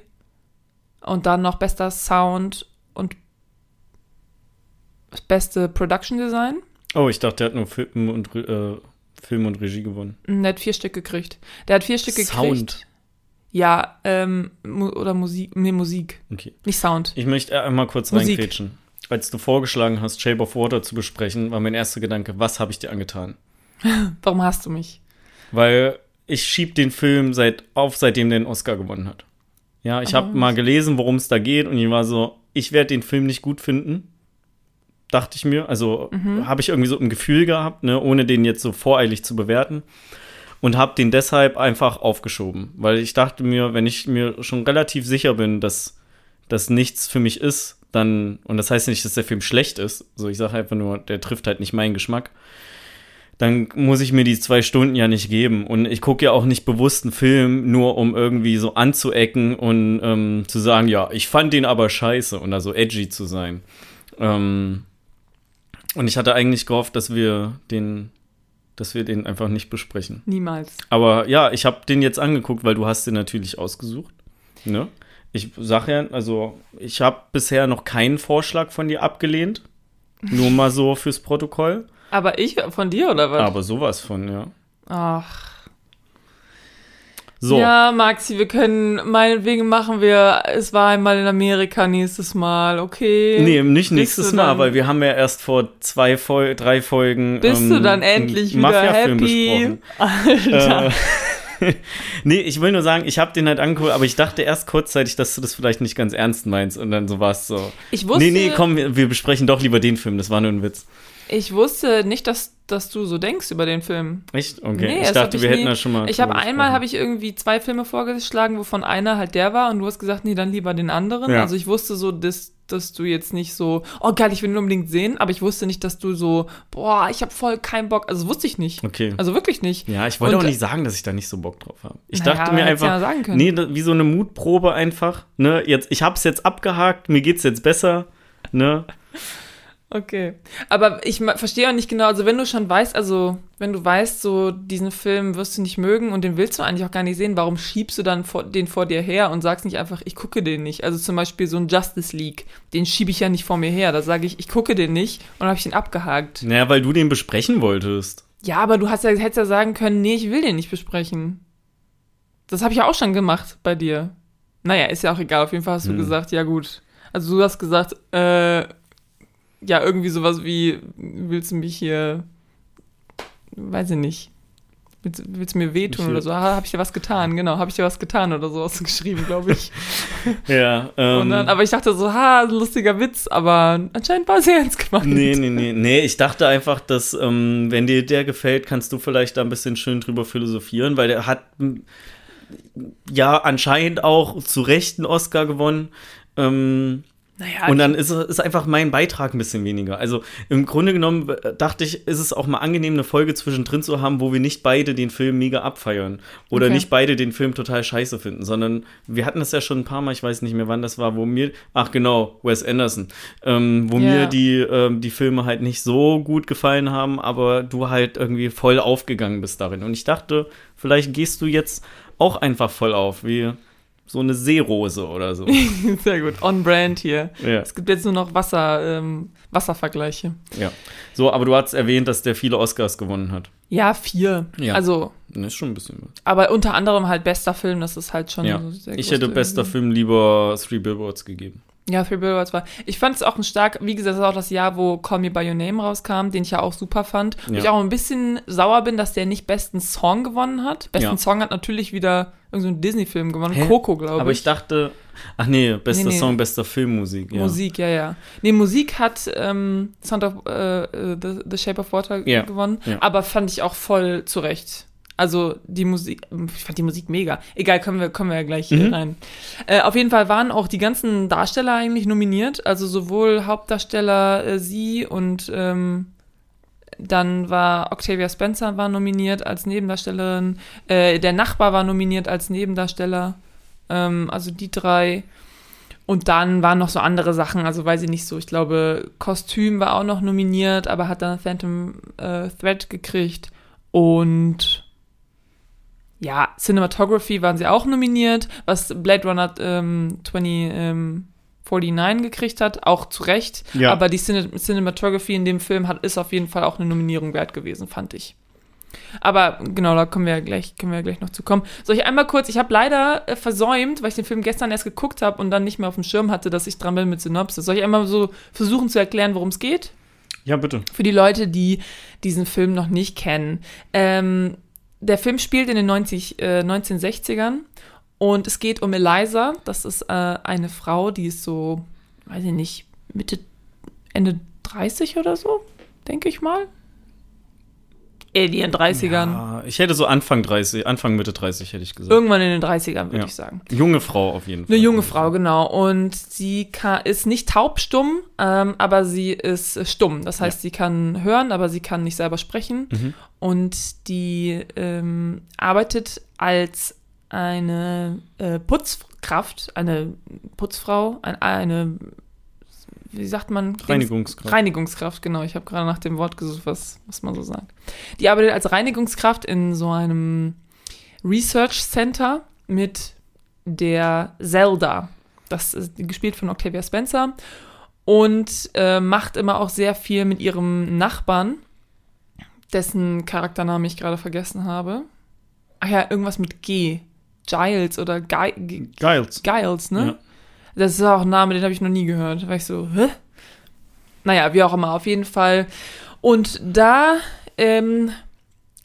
und dann noch bester Sound und beste Production Design. Oh, ich dachte, der hat nur Film und, äh, Film und Regie gewonnen. Der hat vier Stück gekriegt. Der hat vier Stück gekriegt. Ja, ähm, mu oder Musik, nee, Musik, Okay. nicht Sound. Ich möchte einmal kurz Musik. reingrätschen. Als du vorgeschlagen hast, Shape of Water zu besprechen, war mein erster Gedanke, was habe ich dir angetan? Warum hast du mich? Weil ich schieb den Film seit auf, seitdem der den Oscar gewonnen hat. Ja, ich habe Oh. mal gelesen, worum es da geht, und ich war so, ich werde den Film nicht gut finden. Dachte ich mir. Also habe ich irgendwie so ein Gefühl gehabt, ne, ohne den jetzt so voreilig zu bewerten. Und habe den deshalb einfach aufgeschoben. Weil ich dachte mir, wenn ich mir schon relativ sicher bin, dass das nichts für mich ist, dann, und das heißt nicht, dass der Film schlecht ist, so ich sage einfach nur, der trifft halt nicht meinen Geschmack, dann muss ich mir die zwei Stunden ja nicht geben. Und ich gucke ja auch nicht bewusst einen Film, nur um irgendwie so anzuecken und ähm, zu sagen, ja, ich fand den aber scheiße und da so edgy zu sein. Ähm, und ich hatte eigentlich gehofft, dass wir den, dass wir den einfach nicht besprechen. Niemals. Aber ja, ich habe den jetzt angeguckt, weil du hast den natürlich ausgesucht. Ne? Ich sage ja, also ich habe bisher noch keinen Vorschlag von dir abgelehnt. Nur mal so fürs Protokoll. Aber ich von dir oder was? Aber sowas von, ja. Ach. So. Ja, Maxi, wir können, meinetwegen machen wir, es war einmal in Amerika nächstes Mal, okay? Nee, nicht Bist nächstes Mal, weil wir haben ja erst vor zwei, Fol drei Folgen Bist ähm, du dann endlich wieder Mafia-Film happy? besprochen. Alter. Äh, nee, ich will nur sagen, ich habe den halt angeguckt, aber ich dachte erst kurzzeitig, dass du das vielleicht nicht ganz ernst meinst und dann so war es so. ich wusste, nee, nee, komm, wir, wir besprechen doch lieber den Film, das war nur ein Witz. ich wusste nicht, dass, dass du so denkst über den Film. Echt? Okay. Nee, ich das dachte, ich wir hätten nie- da schon mal. Ich habe einmal habe ich irgendwie zwei Filme vorgeschlagen, wovon einer halt der war und du hast gesagt, nee, dann lieber den anderen. Ja. Also ich wusste so, dass, dass du jetzt nicht so, oh geil, ich will ihn unbedingt sehen, aber ich wusste nicht, dass du so, boah, ich habe voll keinen Bock. Also wusste ich nicht. Okay. Also wirklich nicht. ja, ich wollte Und- auch nicht sagen, dass ich da nicht so Bock drauf habe. Ich dachte mir einfach, ja nee, wie so eine Mutprobe einfach. Ne, jetzt, ich habe es jetzt abgehakt, mir geht's jetzt besser. Ne, Okay. Aber ich verstehe auch nicht genau, also wenn du schon weißt, also wenn du weißt, so diesen Film wirst du nicht mögen und den willst du eigentlich auch gar nicht sehen, warum schiebst du dann vor, den vor dir her und sagst nicht einfach, ich gucke den nicht? Also zum Beispiel so ein Justice League, den schiebe ich ja nicht vor mir her. Da sage ich, ich gucke den nicht und dann habe ich den abgehakt. naja, weil du den besprechen wolltest. Ja, aber du hast ja, hättest ja sagen können, nee, ich will den nicht besprechen. Das habe ich ja auch schon gemacht bei dir. Naja, ist ja auch egal. Auf jeden Fall hast du Hm. gesagt, ja gut. Also du hast gesagt, äh, ja, irgendwie sowas wie, willst du mich hier, weiß ich nicht, willst, willst du mir wehtun Ich- oder so? Ah, habe ich dir was getan? Genau, habe ich dir was getan oder so hast du geschrieben, glaube ich. Ja, ähm, Und dann, aber ich dachte so, ha, lustiger Witz, aber anscheinend war es ernst gemeint. Nee, nee, nee, nee. Ich dachte einfach, dass, ähm, wenn dir der gefällt, kannst du vielleicht da ein bisschen schön drüber philosophieren, weil der hat ja anscheinend auch zu Recht einen Oscar gewonnen. Ähm, Naja, und dann ist, ist einfach mein Beitrag ein bisschen weniger. Also im Grunde genommen äh, dachte ich, ist es auch mal angenehm, eine Folge zwischendrin zu haben, wo wir nicht beide den Film mega abfeiern. Oder Okay. nicht beide den Film total scheiße finden, sondern wir hatten das ja schon ein paar Mal, ich weiß nicht mehr wann das war, wo mir, ach genau, Wes Anderson, ähm, wo Ja. mir die, ähm, die Filme halt nicht so gut gefallen haben, aber du halt irgendwie voll aufgegangen bist darin. Und ich dachte, vielleicht gehst du jetzt auch einfach voll auf, wie so eine Seerose oder so. sehr gut, on brand hier. ja. Es gibt jetzt nur noch Wasser, ähm, Wasservergleiche. Ja. So, aber du hast erwähnt, dass der viele Oscars gewonnen hat. Ja, vier. Ja. Also, Das ist schon ein bisschen was. aber unter anderem halt bester Film, das ist halt schon Ja. so Ich hätte bester irgendwie. Film lieber Three Billboards gegeben. Ja, Three Billboards war. Ich fand es auch ein stark, wie gesagt, das ist auch das Jahr, wo Call Me By Your Name rauskam, den ich ja auch super fand. Wo Ja. ich auch ein bisschen sauer bin, dass der nicht besten Song gewonnen hat. Besten Ja. Song hat natürlich wieder irgendein so Disney-Film gewonnen. Hä? Coco, glaube Aber ich. ich dachte, ach nee, bester Nee, nee. Song, bester Filmmusik. Ja. Musik, ja, ja. Nee, Musik hat ähm, Sound of äh, äh, The, The Shape of Water Ja, gewonnen, ja. aber fand ich auch voll zurecht. Also die Musik, ich fand die Musik mega. Egal, kommen wir, kommen wir ja gleich hier Mhm. rein. Äh, auf jeden Fall waren auch die ganzen Darsteller eigentlich nominiert. Also sowohl Hauptdarsteller äh, sie und ähm, dann war Octavia Spencer war nominiert als Nebendarstellerin. Äh, der Nachbar war nominiert als Nebendarsteller. Ähm, also die drei. Und dann waren noch so andere Sachen, also weiß ich nicht so, ich glaube, Kostüm war auch noch nominiert, aber hat dann Phantom äh, Thread gekriegt. Und ja, Cinematography waren sie auch nominiert, was Blade Runner ähm, 2049 gekriegt hat, auch zu Recht. Ja. Aber die Cine Cinematography in dem Film hat, ist auf jeden Fall auch eine Nominierung wert gewesen, fand ich. Aber genau, da kommen wir ja gleich, können wir ja gleich noch zu kommen. Soll ich einmal kurz, ich habe leider äh, versäumt, weil ich den Film gestern erst geguckt habe und dann nicht mehr auf dem Schirm hatte, dass ich dran bin mit Synopsis. Soll ich einmal so versuchen zu erklären, worum es geht? Ja, bitte. Für die Leute, die diesen Film noch nicht kennen. Ähm, der Film spielt in den 90, äh, 1960ern und es geht um Eliza. Das ist äh, eine Frau, die ist so, weiß ich nicht, Mitte, Ende 30 oder so, denke ich mal. in ihren 30ern. Ja, ich hätte so Anfang 30, Anfang Mitte 30 hätte ich gesagt. Irgendwann in den 30ern, würde Ja. ich sagen. Junge Frau auf jeden Fall. Eine junge Frau, genau. Und sie kann, ist nicht taubstumm, ähm, aber sie ist äh, stumm. Das heißt, sie kann hören, aber sie kann nicht selber sprechen. Mhm. Und die ähm, arbeitet als eine äh, Putzkraft, eine Putzfrau, ein, eine, wie sagt man? Reinigungskraft. Reinigungskraft, genau. Ich habe gerade nach dem Wort gesucht, was, was man so sagt. Die arbeitet als Reinigungskraft in so einem Research Center mit der Zelda. Das ist gespielt von Octavia Spencer. Und äh, macht immer auch sehr viel mit ihrem Nachbarn, dessen Charaktername ich gerade vergessen habe. Ach ja, irgendwas mit G. Giles oder Gi G Giles. Giles, ne? Ja. Das ist auch ein Name, den habe ich noch nie gehört. Da war ich so, hä? Naja, wie auch immer, auf jeden Fall. Und da ähm,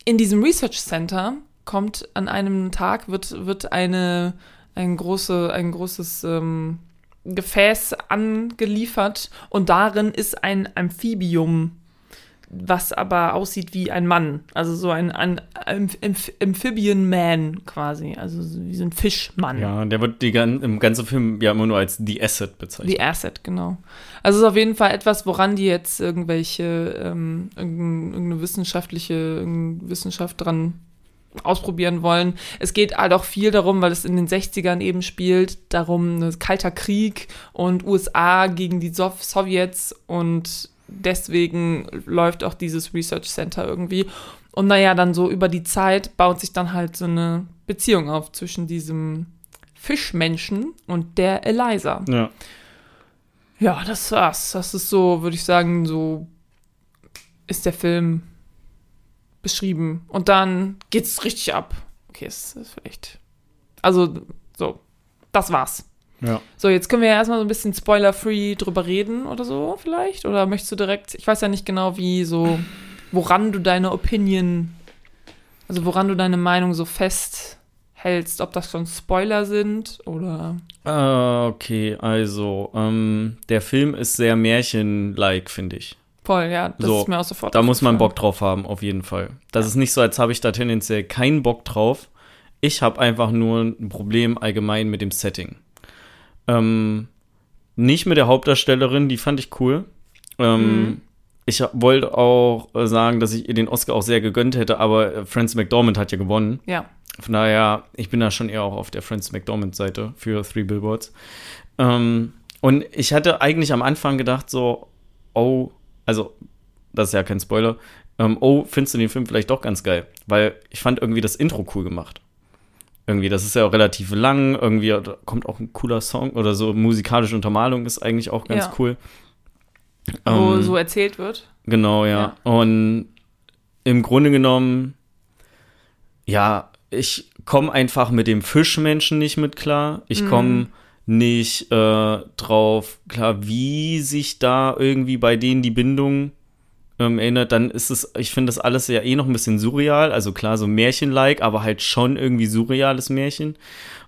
in diesem Research Center kommt an einem Tag, wird, wird eine, ein, große, ein großes ähm, Gefäß angeliefert und darin ist ein Amphibium, was aber aussieht wie ein Mann. Also so ein, ein Amph Amph Amphibian Man quasi. Also so wie so ein Fischmann. Ja, der wird die, im ganzen Film ja immer nur als The Asset bezeichnet. The Asset, genau. Also es ist auf jeden Fall etwas, woran die jetzt irgendwelche, ähm, irgendein- irgendeine wissenschaftliche irgendeine Wissenschaft dran ausprobieren wollen. Es geht halt auch viel darum, weil es in den 60ern eben spielt, darum, ne, kalter Krieg und USA gegen die Sow Sowjets und deswegen läuft auch dieses Research Center irgendwie. Und naja, dann so über die Zeit baut sich dann halt so eine Beziehung auf zwischen diesem Fischmenschen und der Eliza. ja. Ja, das war's. Das ist so, würde ich sagen, so ist der Film beschrieben. Und dann geht's richtig ab. Okay, es ist vielleicht. Also, so. Das war's. Ja. So, jetzt können wir ja erstmal so ein bisschen spoiler-free drüber reden oder so, vielleicht. Oder möchtest du direkt. Ich weiß ja nicht genau, wie so. Woran du deine Opinion. Also, woran du deine Meinung so festhältst. Ob das schon Spoiler sind oder. Ah, okay, also, ähm, der Film ist sehr märchen-like, finde ich. Voll, ja. Das So, ist mir auch sofort. Da muss man. Bock drauf haben, auf jeden Fall. Das ist nicht so, als habe ich da tendenziell keinen Bock drauf. Ich habe einfach nur ein Problem allgemein mit dem Setting. Ähm, nicht mit der Hauptdarstellerin, die fand ich cool. Ähm, Mhm. Ich wollte auch äh, sagen, dass ich ihr den Oscar auch sehr gegönnt hätte, aber äh, Frances McDormand hat ja gewonnen. Ja. Von daher, ich bin da schon eher auch auf der Frances McDormand-Seite für Three Billboards. Ähm, und ich hatte eigentlich am Anfang gedacht, so, oh, also, das ist ja kein Spoiler, ähm, oh, findest du den Film vielleicht doch ganz geil? Weil ich fand irgendwie das Intro cool gemacht. Irgendwie, das ist ja auch relativ lang, irgendwie kommt auch ein cooler Song oder so, musikalische Untermalung ist eigentlich auch ganz Ja. cool. Wo Ähm, so erzählt wird. Genau, ja. Und im Grunde genommen, ja, ich komme einfach mit dem Fischmenschen nicht mit klar. Ich komme nicht äh, drauf klar, wie sich da irgendwie bei denen die Bindung ähm, erinnert. Dann ist es, ich finde das alles ja eh noch ein bisschen surreal. Also klar, so Märchen-like, aber halt schon irgendwie surreales Märchen.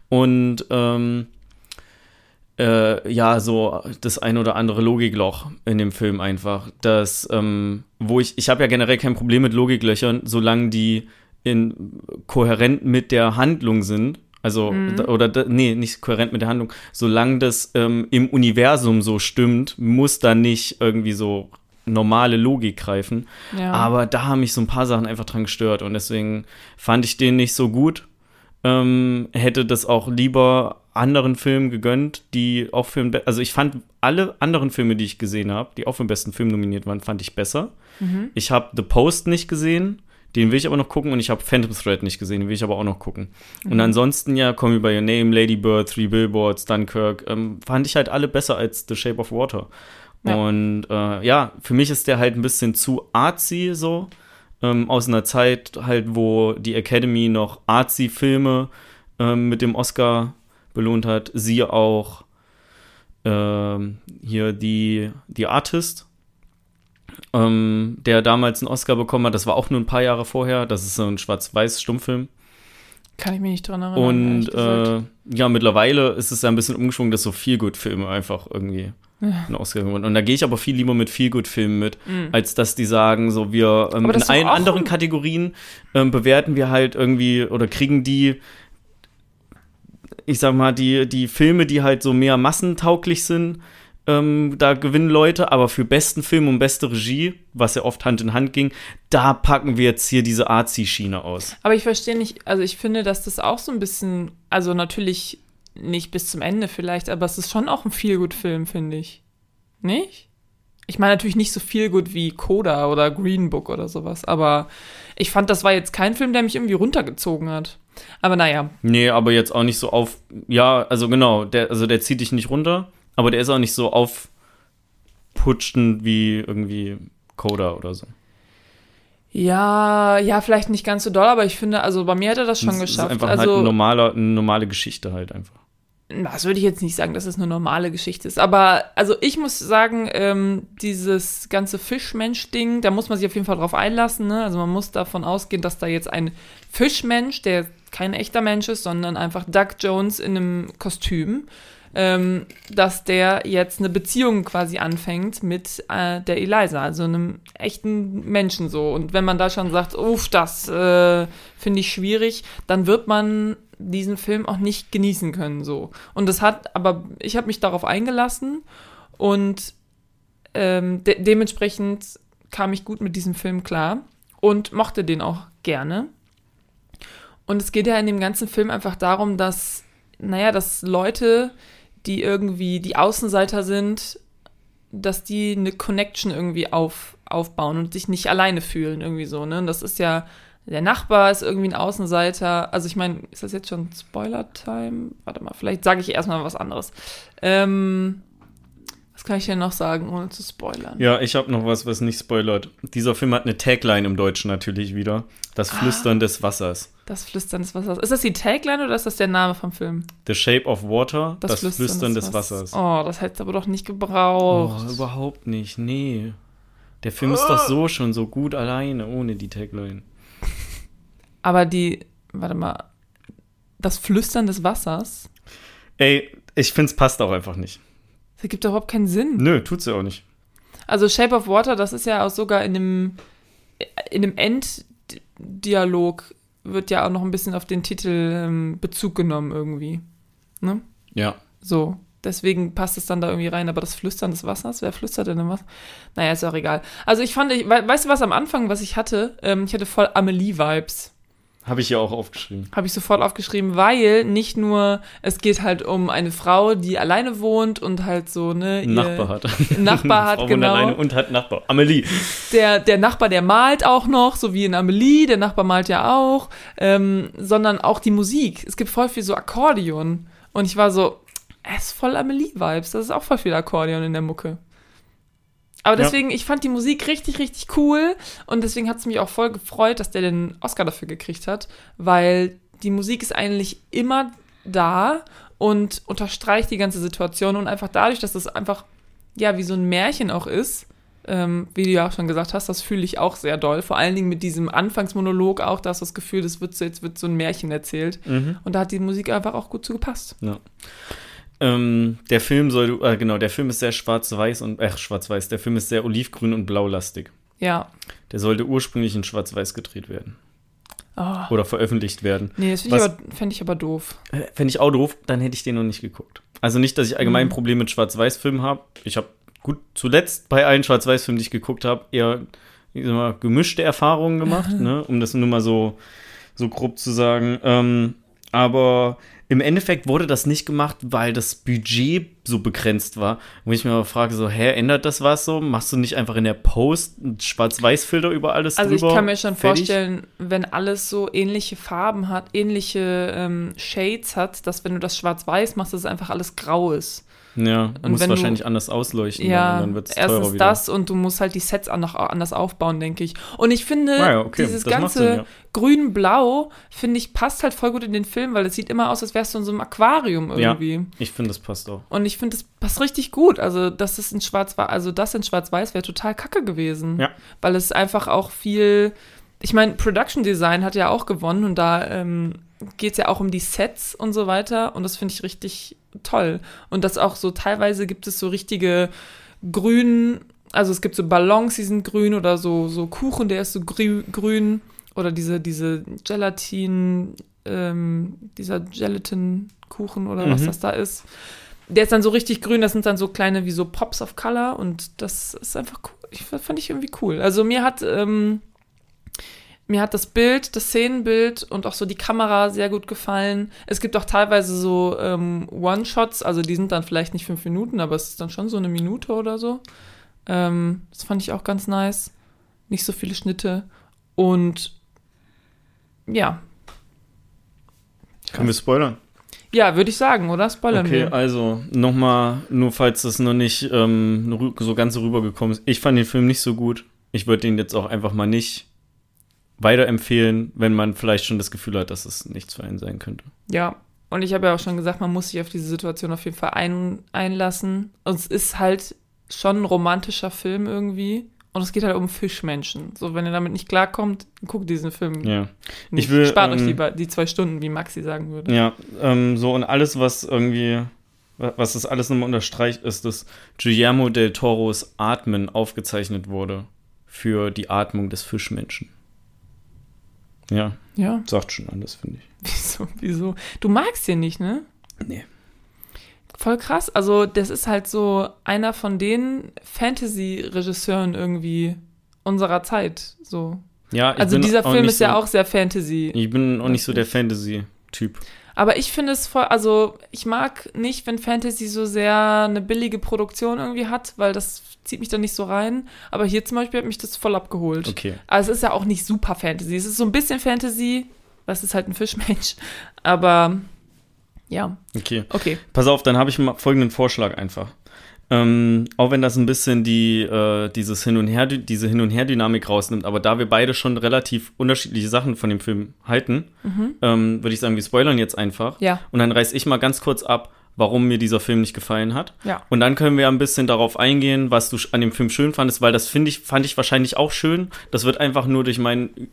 Und ähm, äh, ja, so das ein oder andere Logikloch in dem Film einfach. Das, ähm, wo ich, ich habe ja generell kein Problem mit Logiklöchern, solange die in kohärent mit der Handlung sind. Also, da- oder, nee, nicht kohärent mit der Handlung. Solange das ähm, im Universum so stimmt, muss da nicht irgendwie so normale Logik greifen. Ja. Aber da haben mich so ein paar Sachen einfach dran gestört und deswegen fand ich den nicht so gut. Ähm, hätte das auch lieber anderen Filmen gegönnt, die auch für den Be also ich fand alle anderen Filme, die ich gesehen habe, die auch für den besten Film nominiert waren, fand ich besser. Ich habe The Post nicht gesehen, den will ich aber noch gucken und ich habe Phantom Thread nicht gesehen, den will ich aber auch noch gucken. Und ansonsten ja, Call Me By Your Name, Lady Bird, Three Billboards, Dunkirk, ähm, fand ich halt alle besser als The Shape of Water. Ja. Und äh, ja, für mich ist der halt ein bisschen zu artsy so. Ähm, aus einer Zeit halt, wo die Academy noch artsy-Filme ähm, mit dem Oscar belohnt hat. Siehe auch ähm, hier die, die Artist, ähm, der damals einen Oscar bekommen hat. Das war auch nur ein paar Jahre vorher. Das ist so ein schwarz-weiß Stummfilm. Kann ich mich nicht dran erinnern. Und äh, ja, mittlerweile ist es ja ein bisschen umgeschwungen, dass so viel gut Filme einfach irgendwie einen Oscar gewonnen. Und da gehe ich aber viel lieber mit Feelgood-Filmen mit, als dass die sagen, so wir ähm, Mhm. In allen anderen ein- Kategorien ähm, bewerten wir halt irgendwie oder kriegen die, ich sag mal, die, die Filme, die halt so mehr massentauglich sind, ähm, da gewinnen Leute, aber für besten Film und beste Regie, was ja oft Hand in Hand ging, da packen wir jetzt hier diese Arzi-Schiene aus. Aber ich verstehe nicht, also ich finde, dass das auch so ein bisschen, also natürlich nicht bis zum Ende vielleicht, aber es ist schon auch ein Feelgood-Film, finde ich. Nicht? Ich meine natürlich nicht so viel gut wie Coda oder Green Book oder sowas, aber ich fand, das war jetzt kein Film, der mich irgendwie runtergezogen hat. Aber naja, Nee, aber jetzt auch nicht so auf. Ja, also genau, der, also der zieht dich nicht runter, aber der ist auch nicht so aufputschend wie irgendwie Coda oder so. Ja, ja, vielleicht nicht ganz so doll, aber ich finde, also bei mir hat er das schon Es geschafft. Ist einfach halt also ein normaler, eine normale Geschichte halt einfach. Das würde ich jetzt nicht sagen, dass es eine normale Geschichte ist. Aber also ich muss sagen, ähm, dieses ganze Fischmensch-Ding, da muss man sich auf jeden Fall drauf einlassen. Ne? Also man muss davon ausgehen, dass da jetzt ein Fischmensch, der kein echter Mensch ist, sondern einfach Doug Jones in einem Kostüm, ähm, dass der jetzt eine Beziehung quasi anfängt mit äh, der Eliza, also einem echten Menschen so. Und wenn man da schon sagt, uff, das äh, finde ich schwierig, dann wird man diesen Film auch nicht genießen können so. Und das hat, aber ich habe mich darauf eingelassen und ähm, de dementsprechend kam ich gut mit diesem Film klar und mochte den auch gerne. Und es geht ja in dem ganzen Film einfach darum, dass, naja, dass Leute, die irgendwie die Außenseiter sind, dass die eine Connection irgendwie auf, aufbauen und sich nicht alleine fühlen, irgendwie so, ne? Und das ist ja, der Nachbar ist irgendwie ein Außenseiter. Also ich meine, ist das jetzt schon Spoiler-Time? Warte mal, vielleicht sage ich erstmal was anderes. Ähm, was kann ich denn noch sagen, ohne zu spoilern? Ja, ich habe noch was, was nicht spoilert. Dieser Film hat eine Tagline im Deutschen natürlich wieder. Das Ah. Flüstern des Wassers. Das Flüstern des Wassers. Ist das die Tagline oder ist das der Name vom Film? The Shape of Water, das, Flüstern, des, Wassers. Oh, das hättest du aber doch nicht Oh, gebraucht. überhaupt nicht, nee. Der Film ist doch so schon so gut alleine, ohne die Tagline. Aber die, warte mal, das Flüstern des Wassers, Ey, ich find's passt auch einfach nicht. das ergibt doch überhaupt keinen Sinn. Nö, tut's ja auch nicht. Also Shape of Water, das ist ja auch sogar in dem, in dem Enddialog wird ja auch noch ein bisschen auf den Titel ähm, Bezug genommen irgendwie. Ne? Ja. So. Deswegen passt es dann da irgendwie rein. Aber das Flüstern des Wassers, wer flüstert denn was? Naja, ist auch egal. Also ich fand, ich, we weißt du was am Anfang, was ich hatte? Ähm, ich hatte voll Amelie-Vibes. Habe ich ja auch aufgeschrieben. Habe ich sofort aufgeschrieben, weil nicht nur, es geht halt um eine Frau, die alleine wohnt und halt so, ne, ihr- Nachbar hat. Nachbar hat, Frau genau. alleine und hat Nachbar. Amelie. der, der Nachbar, der malt auch noch, so wie in Amelie, der Nachbar malt ja auch, ähm, sondern auch die Musik. Es gibt voll viel so Akkordeon. Und ich war so, es ist voll Amelie-Vibes, das ist auch voll viel Akkordeon in der Mucke. Aber Ja. deswegen, ich fand die Musik richtig, richtig cool und deswegen hat es mich auch voll gefreut, dass der den Oscar dafür gekriegt hat, weil die Musik ist eigentlich immer da und unterstreicht die ganze Situation und einfach dadurch, dass es einfach, ja, wie so ein Märchen auch ist, ähm, wie du ja auch schon gesagt hast, das fühle ich auch sehr doll. Vor allen Dingen mit diesem Anfangsmonolog auch, da hast du das Gefühl, das wird so, jetzt wird so ein Märchen erzählt. Mhm. Und da hat die Musik einfach auch gut zugepasst. Ja. Ähm, der Film soll, äh, genau, der Film ist sehr schwarz-weiß und, äh, schwarz-weiß, der Film ist sehr olivgrün und blaulastig. Ja. Der sollte ursprünglich in schwarz-weiß gedreht werden. Oh. Oder veröffentlicht werden. Nee, das finde ich, aber- doof. Äh, Fände ich auch doof, dann hätte ich den noch nicht geguckt. Also nicht, dass ich allgemein ein Mhm. Problem mit Schwarz-Weiß-Filmen habe. Ich habe gut zuletzt bei allen Schwarz-Weiß-Filmen, die ich geguckt habe, eher ich sag mal, gemischte Erfahrungen gemacht, ne? um das nur mal so, so grob zu sagen. Ähm, aber im Endeffekt wurde das nicht gemacht, weil das Budget so begrenzt war. Wo ich mir aber frage, so, hä, ändert das was so? Machst du nicht einfach in der Post einen Schwarz-Weiß-Filter über alles Also ich drüber? kann mir schon Fertig? vorstellen, wenn alles so ähnliche Farben hat, ähnliche ähm, Shades hat, dass wenn du das schwarz-weiß machst, dass es einfach alles grau ist. Ja, Und muss wenn du- wahrscheinlich anders ausleuchten. Ja, dann, wird's erstens wieder. das und du musst halt die Sets an, noch anders aufbauen, denke ich. Und ich finde, Ah ja, okay, dieses ganze Sinn, ja. grün-blau, finde ich, passt halt voll gut in den Film, weil es sieht immer aus, als wärst du in so einem Aquarium irgendwie. Ich finde, das passt auch. Und ich finde, das passt richtig gut. Also, das ist in Schwarz-Weiß, also das in Schwarz-Weiß wäre total kacke gewesen. Ja. Weil es einfach auch viel. Ich meine, Production Design hat ja auch gewonnen und da ähm, geht es ja auch um die Sets und so weiter. Und das finde ich richtig, toll. Und das auch so teilweise gibt es so richtige grünen, also es gibt so Ballons, die sind grün oder so, so Kuchen, der ist so grü grün oder diese, diese Gelatin, ähm, dieser Gelatin-Kuchen oder was Mhm. das da ist. Der ist dann so richtig grün, das sind dann so kleine wie so Pops of Color und das ist einfach cool. Ich fand ich irgendwie cool. Also mir hat, ähm, mir hat das Bild, das Szenenbild und auch so die Kamera sehr gut gefallen. Es gibt auch teilweise so ähm, One-Shots, also die sind dann vielleicht nicht fünf Minuten, aber es ist dann schon so eine Minute oder so. Ähm, das fand ich auch ganz nice. Nicht so viele Schnitte. Und ja. Können wir spoilern? Ja, würde ich sagen, oder? Spoilern Okay, wir. also nochmal, nur falls das noch nicht ähm, so ganz rübergekommen ist. Ich fand den Film nicht so gut. Ich würde den jetzt auch einfach mal nicht weiterempfehlen, wenn man vielleicht schon das Gefühl hat, dass es nichts für einen sein könnte. Ja, und ich habe ja auch schon gesagt, man muss sich auf diese Situation auf jeden Fall ein, einlassen. Und es ist halt schon ein romantischer Film irgendwie. Und es geht halt um Fischmenschen. So, wenn ihr damit nicht klarkommt, guckt diesen Film. Ja. nicht. Ich will, Spart euch ähm, lieber die zwei Stunden, wie Maxi sagen würde. Ja, ähm, so und alles, was irgendwie, wa- was das alles nochmal unterstreicht, ist, dass Guillermo del Toros Atmen aufgezeichnet wurde für die Atmung des Fischmenschen. Ja, Ja, sagt schon alles, finde ich. wieso, wieso? Du magst den nicht, ne? Nee. Voll krass. Also, das ist halt so einer von den Fantasy-Regisseuren irgendwie unserer Zeit. So. Ja, ich Also, bin dieser Film nicht ist ja so, auch sehr Fantasy. Ich bin auch nicht so der Fantasy-Typ. Aber ich finde es voll, also ich mag nicht, wenn Fantasy so sehr eine billige Produktion irgendwie hat, weil das zieht mich dann nicht so rein. Aber hier zum Beispiel hat mich das voll abgeholt. Okay. Also es ist ja auch nicht super Fantasy. Es ist so ein bisschen Fantasy, was ist halt ein Fischmensch. Aber ja, Okay. okay. Pass auf, dann habe ich mal folgenden Vorschlag einfach. Ähm, auch wenn das ein bisschen die, äh, dieses Hin und Her, diese Hin- und Her-Dynamik rausnimmt, aber da wir beide schon relativ unterschiedliche Sachen von dem Film halten, ähm, würde ich sagen, wir spoilern jetzt einfach. Ja. Und dann reiß ich mal ganz kurz ab, warum mir dieser Film nicht gefallen hat. Ja. Und dann können wir ein bisschen darauf eingehen, was du an dem Film schön fandest, weil das finde ich, fand ich wahrscheinlich auch schön. Das wird einfach nur durch meinen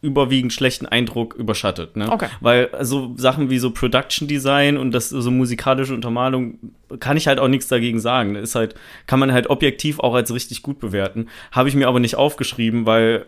überwiegend schlechten Eindruck überschattet. Ne? Okay. Weil so Sachen wie so Production Design und das so musikalische Untermalung kann ich halt auch nichts dagegen sagen. Das ist halt, kann man halt objektiv auch als richtig gut bewerten. Habe ich mir aber nicht aufgeschrieben, weil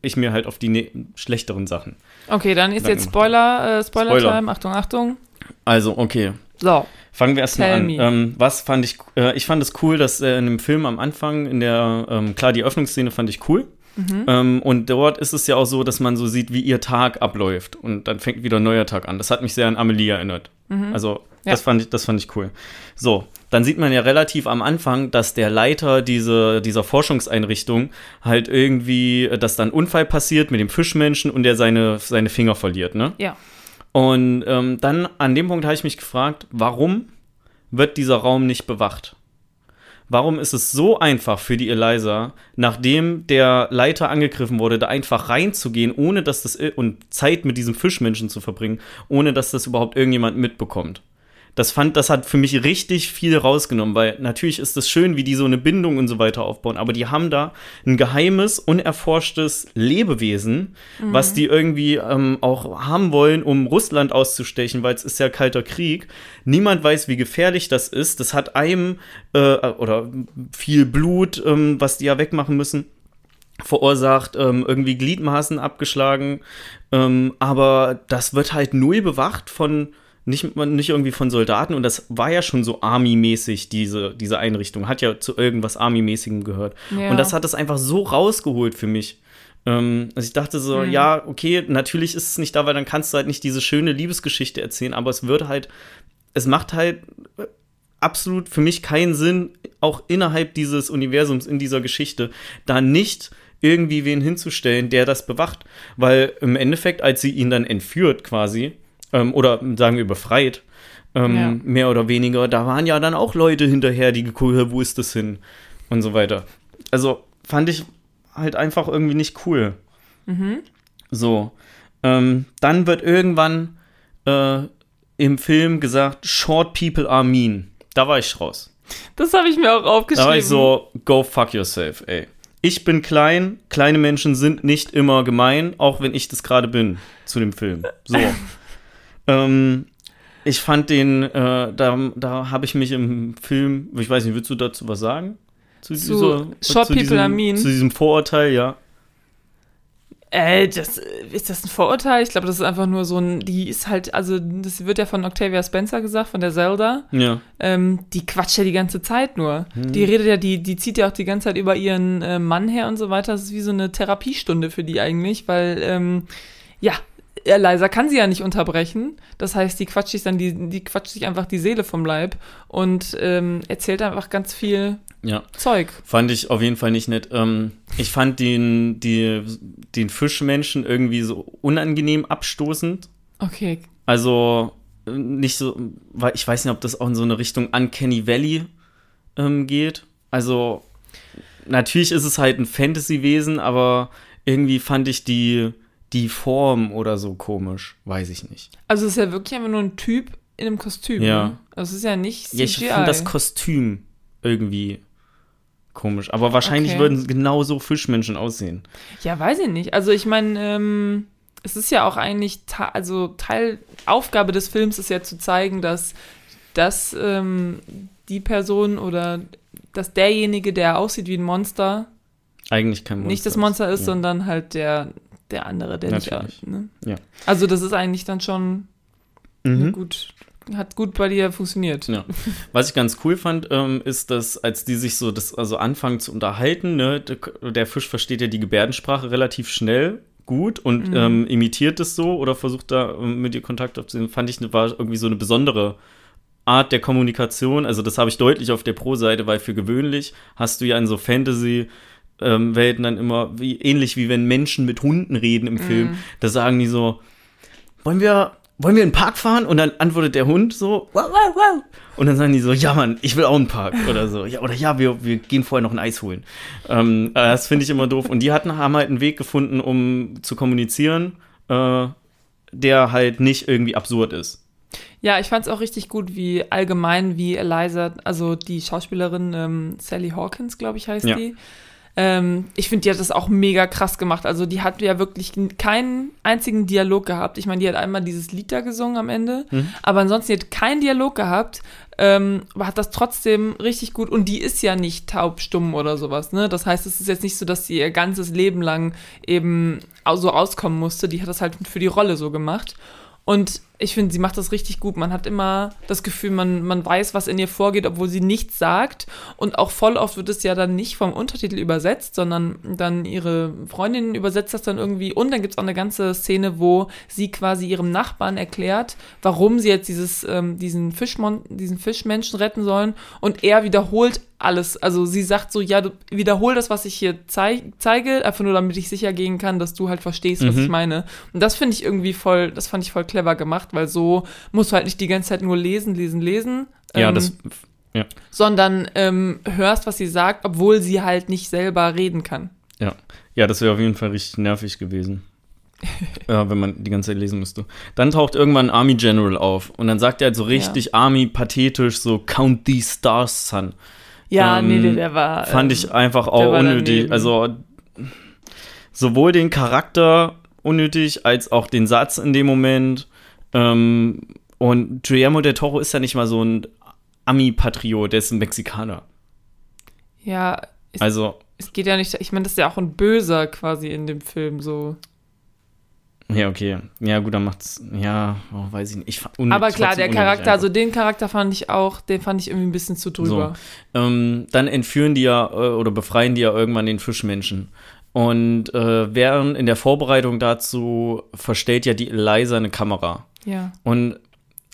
ich mir halt auf die ne schlechteren Sachen. Okay, dann ist jetzt Spoiler, äh, Spoiler-Time. Spoiler. Achtung, Achtung. Also, okay. So. Fangen wir erstmal an. Ähm, was fand ich, äh, ich fand es cool, dass äh, in dem Film am Anfang, in der, ähm, klar, die Öffnungsszene fand ich cool. Mhm. Ähm, und dort ist es ja auch so, dass man so sieht, wie ihr Tag abläuft. Und dann fängt wieder ein neuer Tag an. Das hat mich sehr an Amelie erinnert. Also, Mhm. Ja. das, fand ich, das fand ich cool. So, dann sieht man ja relativ am Anfang, dass der Leiter diese, dieser Forschungseinrichtung halt irgendwie, äh, dass da ein Unfall passiert mit dem Fischmenschen und der seine, seine Finger verliert, ne? Ja. Und ähm, dann an dem Punkt habe ich mich gefragt, warum wird dieser Raum nicht bewacht? Warum ist es so einfach für die Eliza, nachdem der Leiter angegriffen wurde, da einfach reinzugehen, ohne dass das und Zeit mit diesem Fischmenschen zu verbringen, ohne dass das überhaupt irgendjemand mitbekommt? Das fand, das hat für mich richtig viel rausgenommen, weil natürlich ist es schön, wie die so eine Bindung und so weiter aufbauen, aber die haben da ein geheimes, unerforschtes Lebewesen, was die irgendwie ähm, auch haben wollen, um Russland auszustechen, weil es ist ja kalter Krieg. Niemand weiß, wie gefährlich das ist. Das hat einem äh, oder viel Blut, ähm, was die ja wegmachen müssen verursacht, ähm, irgendwie Gliedmaßen abgeschlagen, ähm, aber das wird halt null bewacht von nicht, nicht irgendwie von Soldaten und das war ja schon so Army-mäßig, diese, diese Einrichtung, hat ja zu irgendwas Army-mäßigem gehört. Ja. Und das hat es einfach so rausgeholt für mich. Ähm, also ich dachte so, ja, okay, natürlich ist es nicht da, weil dann kannst du halt nicht diese schöne Liebesgeschichte erzählen, aber es wird halt, es macht halt absolut für mich keinen Sinn, auch innerhalb dieses Universums, in dieser Geschichte, da nicht irgendwie wen hinzustellen, der das bewacht. Weil im Endeffekt, als sie ihn dann entführt quasi, ähm, oder sagen wir befreit, ähm, Ja. mehr oder weniger, da waren ja dann auch Leute hinterher, die geguckt haben, wo ist das hin? Und so weiter. Also fand ich halt einfach irgendwie nicht cool. So. Ähm, dann wird irgendwann äh, im Film gesagt, Short people are mean. Da war ich raus. Das habe ich mir auch aufgeschrieben. Da war ich so, go fuck yourself, ey. Ich bin klein, kleine Menschen sind nicht immer gemein, auch wenn ich das gerade bin zu dem Film. So. ähm, ich fand den, äh, da, da habe ich mich im Film, ich weiß nicht, willst du dazu was sagen? Zu, zu dieser, Short zu People diesem, I mean. Zu diesem Vorurteil, ja. Äh, das, ist das ein Vorurteil? Ich glaube, das ist einfach nur so ein, die ist halt, also das wird ja von Octavia Spencer gesagt, von der Zelda. Ja. Ähm, die quatscht ja die ganze Zeit nur. Hm. Die redet ja, die, die zieht ja auch die ganze Zeit über ihren äh, Mann her und so weiter. Das ist wie so eine Therapiestunde für die eigentlich, weil, ähm, ja, Eliza kann sie ja nicht unterbrechen. Das heißt, die quatscht sich dann, die, die quatscht sich einfach die Seele vom Leib und ähm, erzählt einfach ganz viel ja. Zeug. Fand ich auf jeden Fall nicht nett. Ähm, ich fand den, die, den Fischmenschen irgendwie so unangenehm abstoßend. Okay. Also nicht so, weil ich weiß nicht, ob das auch in so eine Richtung Uncanny Valley ähm, geht. Also natürlich ist es halt ein Fantasy-Wesen, aber irgendwie fand ich die, die Form oder so komisch. Weiß ich nicht. Also es ist ja wirklich einfach nur ein Typ in einem Kostüm. Ja. Ne? Also es ist ja nicht CGI. Ja, ich finde das Kostüm irgendwie komisch. Aber wahrscheinlich okay. würden genauso Fischmenschen aussehen. Ja, weiß ich nicht. Also ich meine, ähm, es ist ja auch eigentlich, also Teil, Aufgabe des Films ist ja zu zeigen, dass, dass ähm, die Person oder dass derjenige, der aussieht wie ein Monster, eigentlich kein Monster nicht das Monster ist, ja. sondern halt der, der andere, der Natürlich. nicht. Ne? Ja. Also das ist eigentlich dann schon mhm. gut hat gut bei dir funktioniert. Ja. Was ich ganz cool fand, ähm, ist, dass als die sich so das also anfangen zu unterhalten, ne, der Fisch versteht ja die Gebärdensprache relativ schnell gut und mhm. ähm, imitiert es so oder versucht da ähm, mit ihr Kontakt aufzunehmen, fand ich, war irgendwie so eine besondere Art der Kommunikation. Also das habe ich deutlich auf der Pro-Seite, weil für gewöhnlich hast du ja in so Fantasy ähm, Welten dann immer wie ähnlich wie wenn Menschen mit Hunden reden im Film. Mm. Da sagen die so, wollen wir wollen wir in den Park fahren? Und dann antwortet der Hund so, wow, wow, wow. Und dann sagen die so, ja, Mann, ich will auch einen Park oder so. Ja, oder ja, wir, wir gehen vorher noch ein Eis holen. Ähm, äh, das finde ich immer doof. Und die hatten, haben halt einen Weg gefunden, um zu kommunizieren, äh, der halt nicht irgendwie absurd ist. Ja, ich fand es auch richtig gut, wie allgemein, wie Eliza, also die Schauspielerin ähm, Sally Hawkins, glaube ich, heißt ja. die, ähm, ich finde, die hat das auch mega krass gemacht. Also die hat ja wirklich keinen einzigen Dialog gehabt. Ich meine, die hat einmal dieses Lied da gesungen am Ende, mhm. aber ansonsten die hat keinen Dialog gehabt, ähm, aber hat das trotzdem richtig gut. Und die ist ja nicht taubstumm oder sowas, ne? Das heißt, es ist jetzt nicht so, dass sie ihr ganzes Leben lang eben so auskommen musste. Die hat das halt für die Rolle so gemacht. Und ich finde, sie macht das richtig gut. Man hat immer das Gefühl, man, man weiß, was in ihr vorgeht, obwohl sie nichts sagt. Und auch voll oft wird es ja dann nicht vom Untertitel übersetzt, sondern dann ihre Freundin übersetzt das dann irgendwie. Und dann gibt es auch eine ganze Szene, wo sie quasi ihrem Nachbarn erklärt, warum sie jetzt dieses, ähm, diesen, Fischmon diesen Fischmenschen retten sollen. Und er wiederholt alles. Also sie sagt so, ja, du wiederhol das, was ich hier zei zeige, einfach nur damit ich sicher gehen kann, dass du halt verstehst, was mhm. ich meine. Und das finde ich irgendwie voll, das fand ich voll clever gemacht, weil so musst du halt nicht die ganze Zeit nur lesen, lesen, lesen. Ja, ähm, das. Ja. Sondern ähm, hörst, was sie sagt, obwohl sie halt nicht selber reden kann. Ja, ja, das wäre auf jeden Fall richtig nervig gewesen. ja, wenn man die ganze Zeit lesen müsste. Dann taucht irgendwann ein Army General auf und dann sagt er halt so richtig ja. Army pathetisch so Count these stars, son. Ja, ähm, nee, der war. Fand ich ähm, einfach auch unnötig. Also sowohl den Charakter unnötig als auch den Satz in dem Moment. Ähm, und Guillermo del Toro ist ja nicht mal so ein Ami-Patriot, der ist ein Mexikaner. Ja, es, also. Es geht ja nicht, ich meine, das ist ja auch ein Böser quasi in dem Film so. Ja, okay. Ja, gut, dann macht's. Ja, oh, weiß ich nicht. Ich, Aber klar, der Charakter, also den Charakter fand ich auch, den fand ich irgendwie ein bisschen zu drüber. So. Ähm, dann entführen die ja äh, oder befreien die ja irgendwann den Fischmenschen. Und äh, während in der Vorbereitung dazu verstellt ja die Eliza eine Kamera. Ja. Und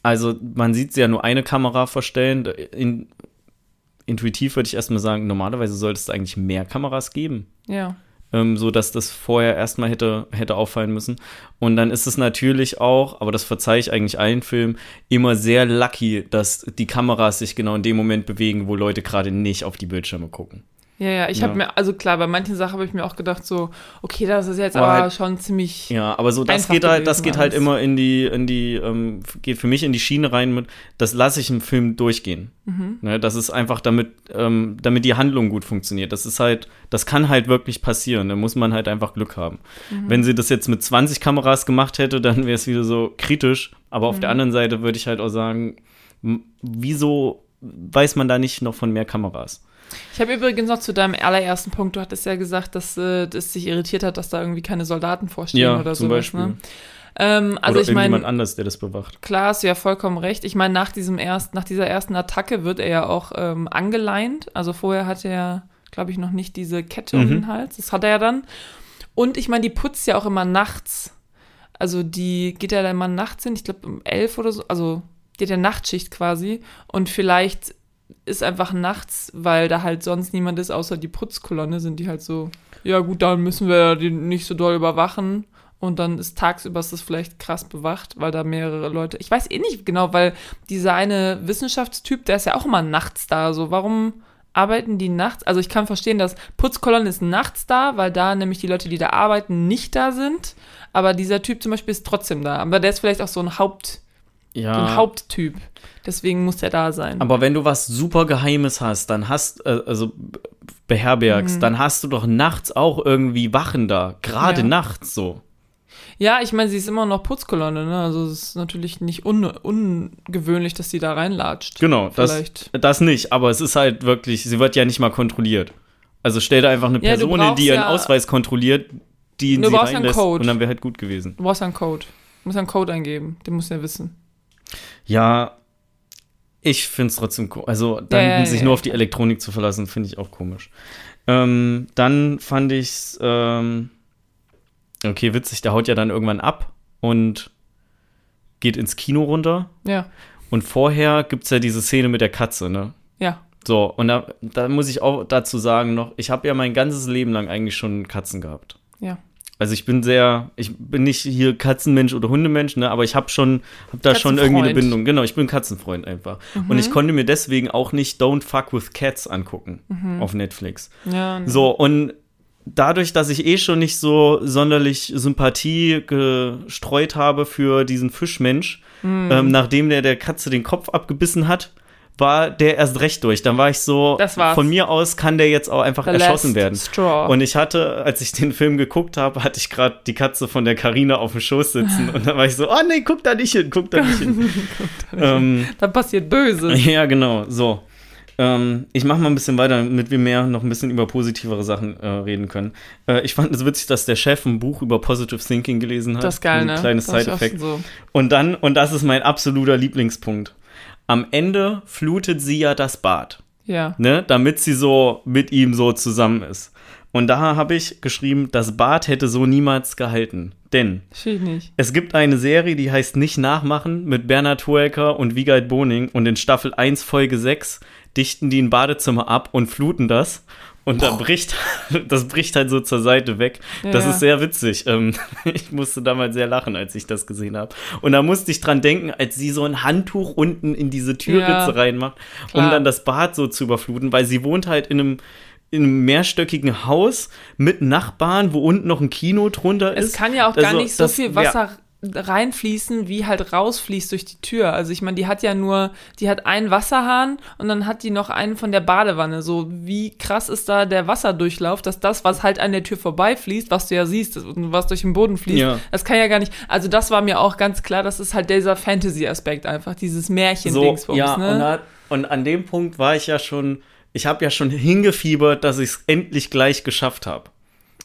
also man sieht sie ja nur eine Kamera verstellen. In, intuitiv würde ich erstmal sagen, normalerweise sollte es eigentlich mehr Kameras geben. Ja ähm, so dass das vorher erstmal hätte, hätte auffallen müssen. Und dann ist es natürlich auch, aber das verzeihe ich eigentlich allen Filmen, immer sehr lucky, dass die Kameras sich genau in dem Moment bewegen, wo Leute gerade nicht auf die Bildschirme gucken. Ja, ja, ich Ja. habe mir, also klar, bei manchen Sachen habe ich mir auch gedacht, so, okay, das ist jetzt Aber aber halt- schon ziemlich. Ja, aber so das geht halt, das geht halt alles. immer in die, in die, ähm, geht für mich in die Schiene rein mit, das lasse ich im Film durchgehen. Mhm. Ne, das ist einfach damit, ähm, damit die Handlung gut funktioniert. Das ist halt, das kann halt wirklich passieren. Da muss man halt einfach Glück haben. Mhm. Wenn sie das jetzt mit 20 Kameras gemacht hätte, dann wäre es wieder so kritisch. Aber Mhm. auf der anderen Seite würde ich halt auch sagen, wieso weiß man da nicht noch von mehr Kameras? Ich habe übrigens noch zu deinem allerersten Punkt, du hattest ja gesagt, dass äh, das dich irritiert hat, dass da irgendwie keine Soldaten vorstehen Ja, oder zum sowas. Beispiel. Ne? Ähm, also Oder ich irgendjemand meine, anders, der das bewacht. klar, hast du ja vollkommen recht. Ich meine, nach diesem erst, nach dieser ersten Attacke wird er ja auch ähm, angeleint. Also vorher hat er, glaube ich, noch nicht diese Kette um Mhm. den Hals. Das hat er ja dann. Und ich meine, die putzt ja auch immer nachts. Also die geht ja dann immer nachts hin, ich glaube um elf oder so. Also die hat ja Nachtschicht quasi. Und vielleicht ist einfach nachts, weil da halt sonst niemand ist, außer die Putzkolonne, sind die halt so, ja gut, dann müssen wir die nicht so doll überwachen. Und dann ist tagsüber ist das vielleicht krass bewacht, weil da mehrere Leute. Ich weiß eh nicht genau, weil dieser eine Wissenschaftstyp, der ist ja auch immer nachts da. So, warum arbeiten die nachts? Also ich kann verstehen, dass Putzkolonne ist nachts da, weil da nämlich die Leute, die da arbeiten, nicht da sind. Aber dieser Typ zum Beispiel ist trotzdem da. Aber der ist vielleicht auch so ein Haupt, Ja. so ein Haupttyp. Deswegen muss der da sein. Aber wenn du was super Geheimes hast, dann hast, äh, also beherbergst, Mhm. dann hast du doch nachts auch irgendwie Wachen da. Gerade Ja. nachts so. Ja, ich meine, sie ist immer noch Putzkolonne, ne? Also es ist natürlich nicht un ungewöhnlich, dass sie da reinlatscht. Genau, das, Vielleicht. das nicht, aber es ist halt wirklich, sie wird ja nicht mal kontrolliert. Also stell da einfach eine Ja, Person hin, die ihren ja- Ausweis kontrolliert, die in Du sie brauchst ja einen reinlässt Code. und dann wäre halt gut gewesen. Du brauchst einen Code. Du musst ja einen Code eingeben. Den musst du ja wissen. Ja, ich finde es trotzdem komisch. Also dann ja, sich ja, nur ja. auf die Elektronik zu verlassen, finde ich auch komisch. Ähm, dann fand ich's, ähm, okay, witzig, der haut ja dann irgendwann ab und geht ins Kino runter. Ja, Und vorher gibt's ja diese Szene mit der Katze, ne? ja. So, und da, da muss ich auch dazu sagen noch, ich habe ja mein ganzes Leben lang eigentlich schon Katzen gehabt. Ja. Also ich bin sehr, ich bin nicht hier Katzenmensch oder Hundemensch, ne, aber ich habe schon, habe da schon irgendwie eine. Bindung. Genau, ich bin Katzenfreund einfach. Mhm. Und ich konnte mir deswegen auch nicht Don't Fuck with Cats angucken Mhm. auf Netflix. Ja, ne. So, und dadurch, dass ich eh schon nicht so sonderlich Sympathie gestreut habe für diesen Fischmensch, Mhm. ähm, nachdem der der Katze den Kopf abgebissen hat, war der erst recht durch. Dann war ich so, von mir aus kann der jetzt auch einfach The erschossen werden. Straw. Und ich hatte, als ich den Film geguckt habe, hatte ich gerade die Katze von der Karina auf dem Schoß sitzen und dann war ich so, oh nee, guck da nicht hin, guck da nicht hin. ähm, da passiert Böses. ja, genau, so. Ähm, ich mache mal ein bisschen weiter, damit wir mehr noch ein bisschen über positivere Sachen äh, reden können. Äh, ich fand es witzig, dass der Chef ein Buch über Positive Thinking gelesen hat. Das ist geil, ein ne? kleines Side-Effekt. So. Und dann, und das ist mein absoluter Lieblingspunkt. Am Ende flutet sie ja das Bad Ja. ne, damit sie so mit ihm so zusammen ist. Und da habe ich geschrieben, das Bad hätte so niemals gehalten. Denn es gibt eine Serie, die heißt Nicht nachmachen mit Bernhard Hoeker und Wiegald Boning und in Staffel 1, Folge 6 dichten die ein Badezimmer ab und fluten das. Und da bricht, das bricht halt so zur Seite weg. Das Ja. ist sehr witzig. Ähm, ich musste damals sehr lachen, als ich das gesehen habe. Und da musste ich dran denken, als sie so ein Handtuch unten in diese Türritze Ja. reinmacht, um Klar. dann das Bad so zu überfluten, weil sie wohnt halt in einem, in einem mehrstöckigen Haus mit Nachbarn, wo unten noch ein Kino drunter ist. Es kann ja auch gar Also, nicht so viel Wasser reinfließen, wie halt rausfließt durch die Tür. Also ich meine, die hat ja nur, die hat einen Wasserhahn und dann hat die noch einen von der Badewanne. So, wie krass ist da der Wasserdurchlauf, dass das, was halt an der Tür vorbeifließt, was du ja siehst, was durch den Boden fließt, Ja. das kann ja gar nicht. Also das war mir auch ganz klar, das ist halt dieser Fantasy-Aspekt einfach, dieses Märchen-Dingsbums, ja, ne? und, da, und an dem Punkt war ich ja schon, ich habe ja schon hingefiebert, dass ich es endlich gleich geschafft habe.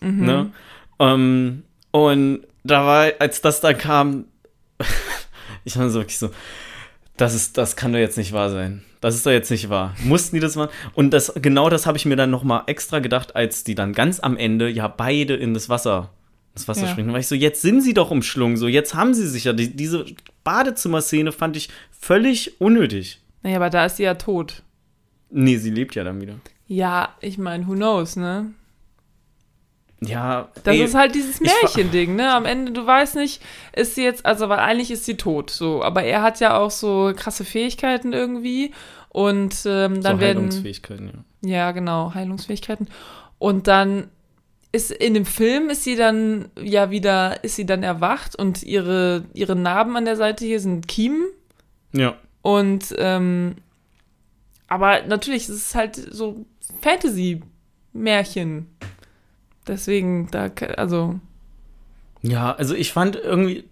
Mhm. Ne? Ähm, und da war, als das dann kam, ich war so wirklich so, das ist, das kann doch jetzt nicht wahr sein. Das ist doch jetzt nicht wahr. Mussten die das machen? Und das, genau das habe ich mir dann noch mal extra gedacht, als die dann ganz am Ende ja beide in das Wasser, das Wasser Ja. springen. Da war ich so, jetzt sind sie doch umschlungen, so, jetzt haben sie sich ja. Die, diese Badezimmerszene fand ich völlig unnötig. Naja, aber da ist sie ja tot. Nee, sie lebt ja dann wieder. Ja, ich meine, who knows, ne? Ja, Das ey, ist halt dieses Märchending, ne? Am Ende, du weißt nicht, ist sie jetzt, also, weil eigentlich ist sie tot, so. Aber er hat ja auch so krasse Fähigkeiten irgendwie. Und ähm, dann so werden. Heilungsfähigkeiten, ja. Ja, genau, Heilungsfähigkeiten. Und dann ist in dem Film ist sie dann ja wieder, ist sie dann erwacht und ihre, ihre Narben an der Seite hier sind Kiemen. Ja. Und ähm, aber natürlich ist es halt so Fantasy-Märchen. Deswegen, da, also. Ja, also ich fand irgendwie,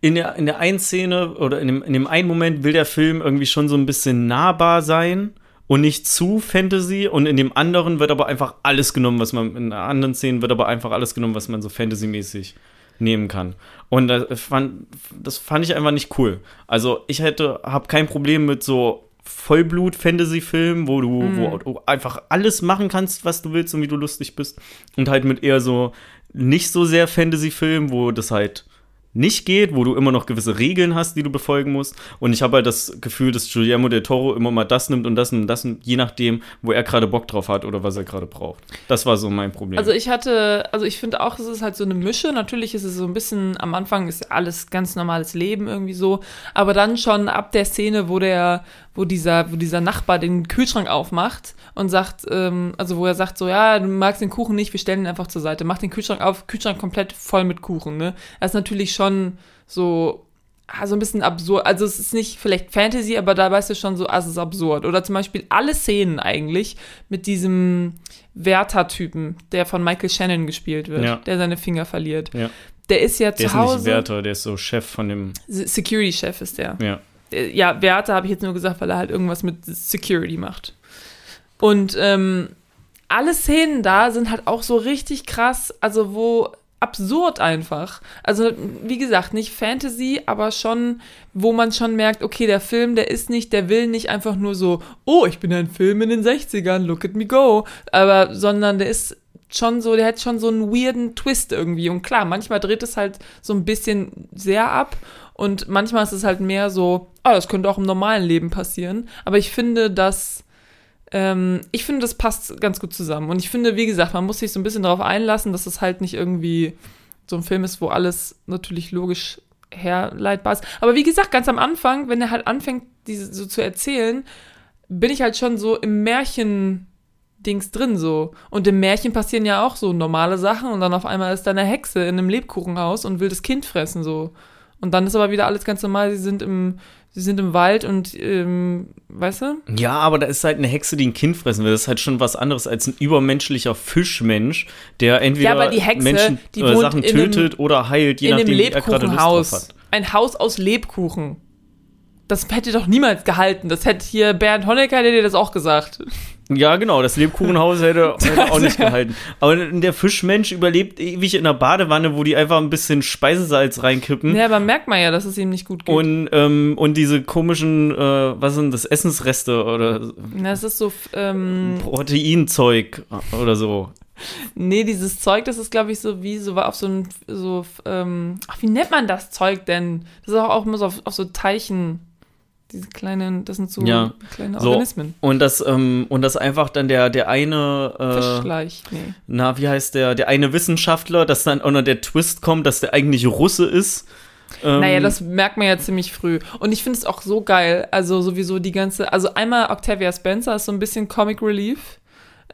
in der, in der einen Szene oder in dem, in dem einen Moment will der Film irgendwie schon so ein bisschen nahbar sein und nicht zu Fantasy und in dem anderen wird aber einfach alles genommen, was man, in anderen Szenen wird aber einfach alles genommen, was man so Fantasy-mäßig nehmen kann. Und das fand, das fand ich einfach nicht cool. Also ich hätte, habe kein Problem mit so Vollblut-Fantasy-Filmen, wo du, Mhm. wo du einfach alles machen kannst, was du willst und wie du lustig bist. Und halt mit eher so nicht so sehr Fantasy-Filmen, wo das halt nicht geht, wo du immer noch gewisse Regeln hast, die du befolgen musst. Und ich habe halt das Gefühl, dass Guillermo del Toro immer mal das nimmt und das nimmt und das nimmt, je nachdem, wo er gerade Bock drauf hat oder was er gerade braucht. Das war so mein Problem. Also ich hatte, also ich finde auch, es ist halt so eine Mische. Natürlich ist es so ein bisschen, am Anfang ist alles ganz normales Leben irgendwie so, aber dann schon ab der Szene, wo der, wo dieser, wo dieser Nachbar den Kühlschrank aufmacht und sagt, ähm, also wo er sagt so, ja, du magst den Kuchen nicht, wir stellen ihn einfach zur Seite. Mach den Kühlschrank auf, Kühlschrank komplett voll mit Kuchen, ne? Das ist natürlich schon so, ah, so ein bisschen absurd. Also es ist nicht vielleicht Fantasy, aber da weißt du schon so, ah, es ist absurd. Oder zum Beispiel alle Szenen eigentlich mit diesem Wärter-Typen, der von Michael Shannon gespielt wird, Ja. der seine Finger verliert. Ja. Der ist ja der zu ist nicht Hause. Wärter, der ist so Chef von dem. Se- Security-Chef ist der. Ja. Äh, Ja, Wärter habe ich jetzt nur gesagt, weil er halt irgendwas mit Security macht. Und ähm, alle Szenen da sind halt auch so richtig krass, also wo absurd einfach. Also wie gesagt, nicht Fantasy, aber schon, wo man schon merkt, okay, der Film, der ist nicht, der will nicht einfach nur so, oh, ich bin ein Film in den 60ern, look at me go, aber sondern der ist schon so, der hat schon so einen weirden Twist irgendwie. Und klar, manchmal dreht es halt so ein bisschen sehr ab und manchmal ist es halt mehr so, ah, das könnte auch im normalen Leben passieren. Aber ich finde, dass ähm, ich finde, das passt ganz gut zusammen. Und ich finde, wie gesagt, man muss sich so ein bisschen darauf einlassen, dass es halt nicht irgendwie so ein Film ist, wo alles natürlich logisch herleitbar ist. Aber wie gesagt, ganz am Anfang, wenn er halt anfängt, diese so zu erzählen, bin ich halt schon so im Märchen. Dings drin so. Und im Märchen passieren ja auch so normale Sachen und dann auf einmal ist da eine Hexe in einem Lebkuchenhaus und will das Kind fressen so. Und dann ist aber wieder alles ganz normal. Sie sind im, sie sind im Wald und, ähm, weißt du? Ja, aber da ist halt eine Hexe, die ein Kind fressen will. Das ist halt schon was anderes als ein übermenschlicher Fischmensch, der entweder Ja, aber die Hexe, Menschen die äh, wohnt Sachen in einem- tötet oder heilt, je nachdem, wie er gerade Lust drauf Lebkuchenhaus. hat. Ein Haus aus Lebkuchen. Das hätte doch niemals gehalten. Das hätte hier Bernd Honecker, hätte dir das auch gesagt. Ja, genau, das Lebkuchenhaus hätte, hätte auch nicht gehalten. Aber der Fischmensch überlebt ewig in einer Badewanne, wo die einfach ein bisschen Speisesalz reinkippen. Ja, aber merkt man ja, dass es ihm nicht gut geht. Und, ähm, und diese komischen, äh, was sind das, Essensreste oder das ist so, ähm, Proteinzeug oder so. nee, dieses Zeug, das ist, glaube ich, so wie so auf so ein, so, ähm, ach, wie nennt man das Zeug denn? Das ist auch, auch immer so auf, auf so Teichen. Diese kleinen, das sind so Ja, kleine so. Organismen. Und das, ähm, und das einfach dann der, der eine, äh, Fischleich, nee. na, wie heißt der, der eine Wissenschaftler, dass dann auch noch der Twist kommt, dass der eigentlich Russe ist. Ähm, Naja, das merkt man ja ziemlich früh. Und ich finde es auch so geil. Also sowieso die ganze, also einmal Octavia Spencer ist so ein bisschen Comic Relief.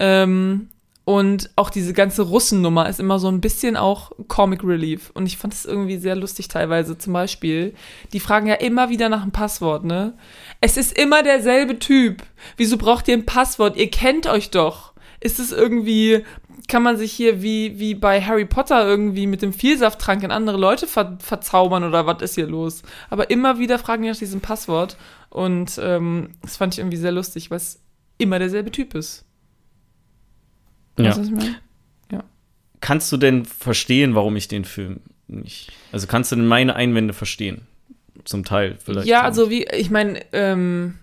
Ähm, und auch diese ganze Russennummer ist immer so ein bisschen auch Comic Relief. Und ich fand es irgendwie sehr lustig teilweise. Zum Beispiel, die fragen ja immer wieder nach einem Passwort, ne? Es ist immer derselbe Typ. Wieso braucht ihr ein Passwort? Ihr kennt euch doch. Ist es irgendwie, kann man sich hier wie, wie bei Harry Potter irgendwie mit dem Vielsafttrank in andere Leute ver verzaubern oder was ist hier los? Aber immer wieder fragen die nach diesem Passwort. Und ähm, das fand ich irgendwie sehr lustig, es immer derselbe Typ ist. Ja. Weißt meine? Kannst du denn verstehen, warum ich den Film nicht. Also kannst du denn meine Einwände verstehen? Zum Teil vielleicht. Ja, also wie, ich meine, ähm,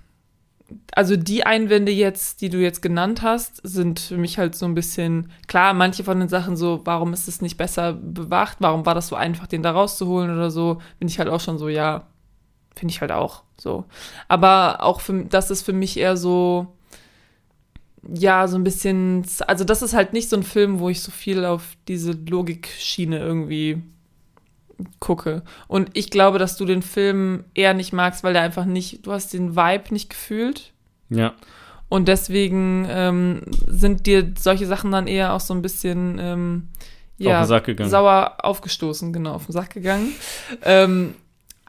also die Einwände jetzt, die du jetzt genannt hast, sind für mich halt so ein bisschen, klar, manche von den Sachen so, warum ist es nicht besser bewacht, warum war das so einfach, den da rauszuholen oder so, bin ich halt auch schon so, ja, finde ich halt auch so. Aber auch für, das ist für mich eher so, ja, so ein bisschen, also das ist halt nicht so ein Film, wo ich so viel auf diese Logikschiene irgendwie gucke. Und ich glaube, dass du den Film eher nicht magst, weil der einfach nicht, du hast den Vibe nicht gefühlt. Ja. Und deswegen ähm, sind dir solche Sachen dann eher auch so ein bisschen ähm, ja, Auf den Sack gegangen. sauer aufgestoßen, genau, auf den Sack gegangen. ähm,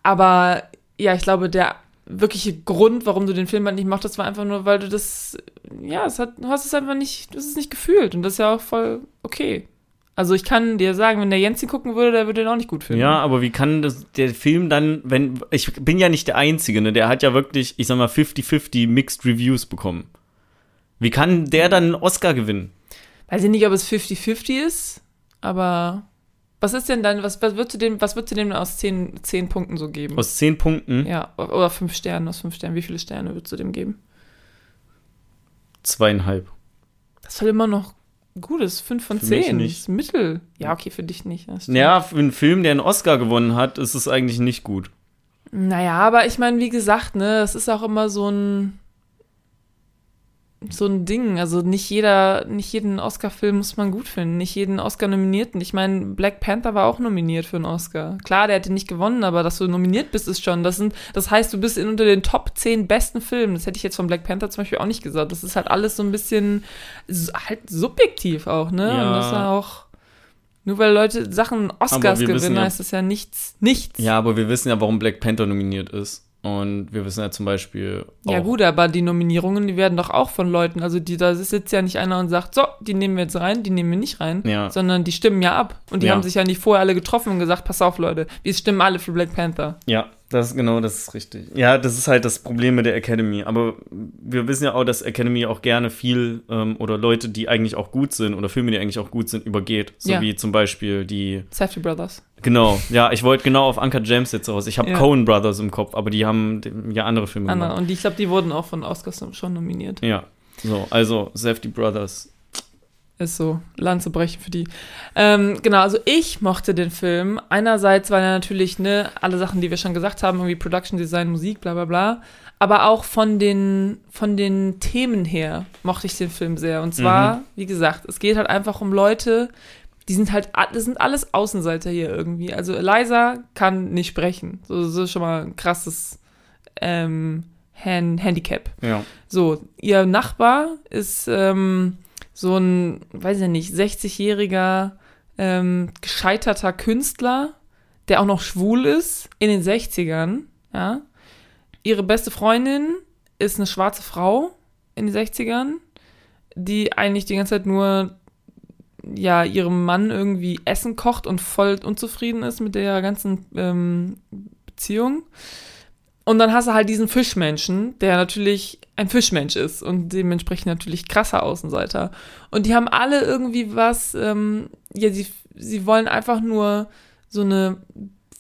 aber ja, ich glaube, der wirkliche Grund, warum du den Film halt nicht mochtest, war einfach nur, weil du das, ja, es hat, du hast es einfach nicht, du hast es nicht gefühlt und das ist ja auch voll okay. Also ich kann dir sagen, wenn der Jens ihn gucken würde, der würde den auch nicht gut finden. Ja, aber wie kann das, der Film dann, wenn, ich bin ja nicht der Einzige, ne? Der hat ja wirklich, ich sag mal, 50-50 Mixed Reviews bekommen. Wie kann der dann einen Oscar gewinnen? Weiß ich nicht, ob es 50-50 ist, aber was ist denn dann, was, was würdest du dem, was würdest du dem aus 10, 10 Punkten so geben? Aus 10 Punkten, ja, oder 5 Sternen, aus 5 Sternen. Wie viele Sterne würdest du dem geben? Zweieinhalb. Das ist halt immer noch gutes, 5 von Für mich 10. nicht. Das ist Mittel. Ja, okay, für dich nicht. das. Ja, für einen Film, der einen Oscar gewonnen hat, ist es eigentlich nicht gut. Naja, aber ich meine, wie gesagt, ne, das ist auch immer so ein so ein Ding. Also nicht jeder, nicht jeden Oscar-Film muss man gut finden, nicht jeden Oscar-Nominierten. Ich meine, Black Panther war auch nominiert für einen Oscar. Klar, der hätte nicht gewonnen, aber dass du nominiert bist, ist schon. Das sind, das heißt, du bist in, unter den Top 10 besten Filmen. Das hätte ich jetzt von Black Panther zum Beispiel auch nicht gesagt. Das ist halt alles so ein bisschen halt subjektiv auch, ne? Ja. Und das ist auch. Nur weil Leute Sachen Oscars gewinnen, ja- heißt das ja nichts. Nichts. Ja, aber wir wissen ja, warum Black Panther nominiert ist. Und wir wissen ja zum Beispiel auch, Ja gut, aber die Nominierungen, die werden doch auch von Leuten, also die, da sitzt ja nicht einer und sagt, so, die nehmen wir jetzt rein, die nehmen wir nicht rein, Ja. sondern die stimmen ja ab. Und die Ja. haben sich ja nicht vorher alle getroffen und gesagt, pass auf Leute, wir stimmen alle für Black Panther. Ja, das genau, das ist richtig. Ja, das ist halt das Problem mit der Academy. Aber wir wissen ja auch, dass Academy auch gerne viel ähm, oder Leute, die eigentlich auch gut sind oder Filme, die eigentlich auch gut sind, übergeht. So Ja. wie zum Beispiel die. Safety Brothers. Genau, ja, ich wollte genau auf Uncut James jetzt raus. Ich habe Ja. Coen Brothers im Kopf, aber die haben ja andere Filme Anna. gemacht. Und ich glaube, die wurden auch von Oscars schon nominiert. Ja, so, also Safety Brothers. Ist so, Lanze brechen für die. Ähm, genau, also ich mochte den Film. Einerseits, weil er natürlich, ne, alle Sachen, die wir schon gesagt haben, irgendwie Production Design, Musik, bla bla bla. Aber auch von den, von den Themen her mochte ich den Film sehr. Und zwar, wie gesagt, es geht halt einfach um Leute, die sind halt, das sind alles Außenseiter hier irgendwie. Also Eliza kann nicht sprechen. So, das ist schon mal ein krasses ähm, Han Handicap. Ja. So, ihr Nachbar ist ähm, so ein, weiß ich nicht, 60-jähriger ähm, gescheiterter Künstler, der auch noch schwul ist, in den 60ern, ja. Ihre beste Freundin ist eine schwarze Frau in den 60ern, die eigentlich die ganze Zeit nur ja, ihrem Mann irgendwie Essen kocht und voll unzufrieden ist mit der ganzen ähm, Beziehung. Und dann hast du halt diesen Fischmenschen, der natürlich ein Fischmensch ist und dementsprechend natürlich krasser Außenseiter. Und die haben alle irgendwie was, ähm, ja, sie, sie wollen einfach nur so eine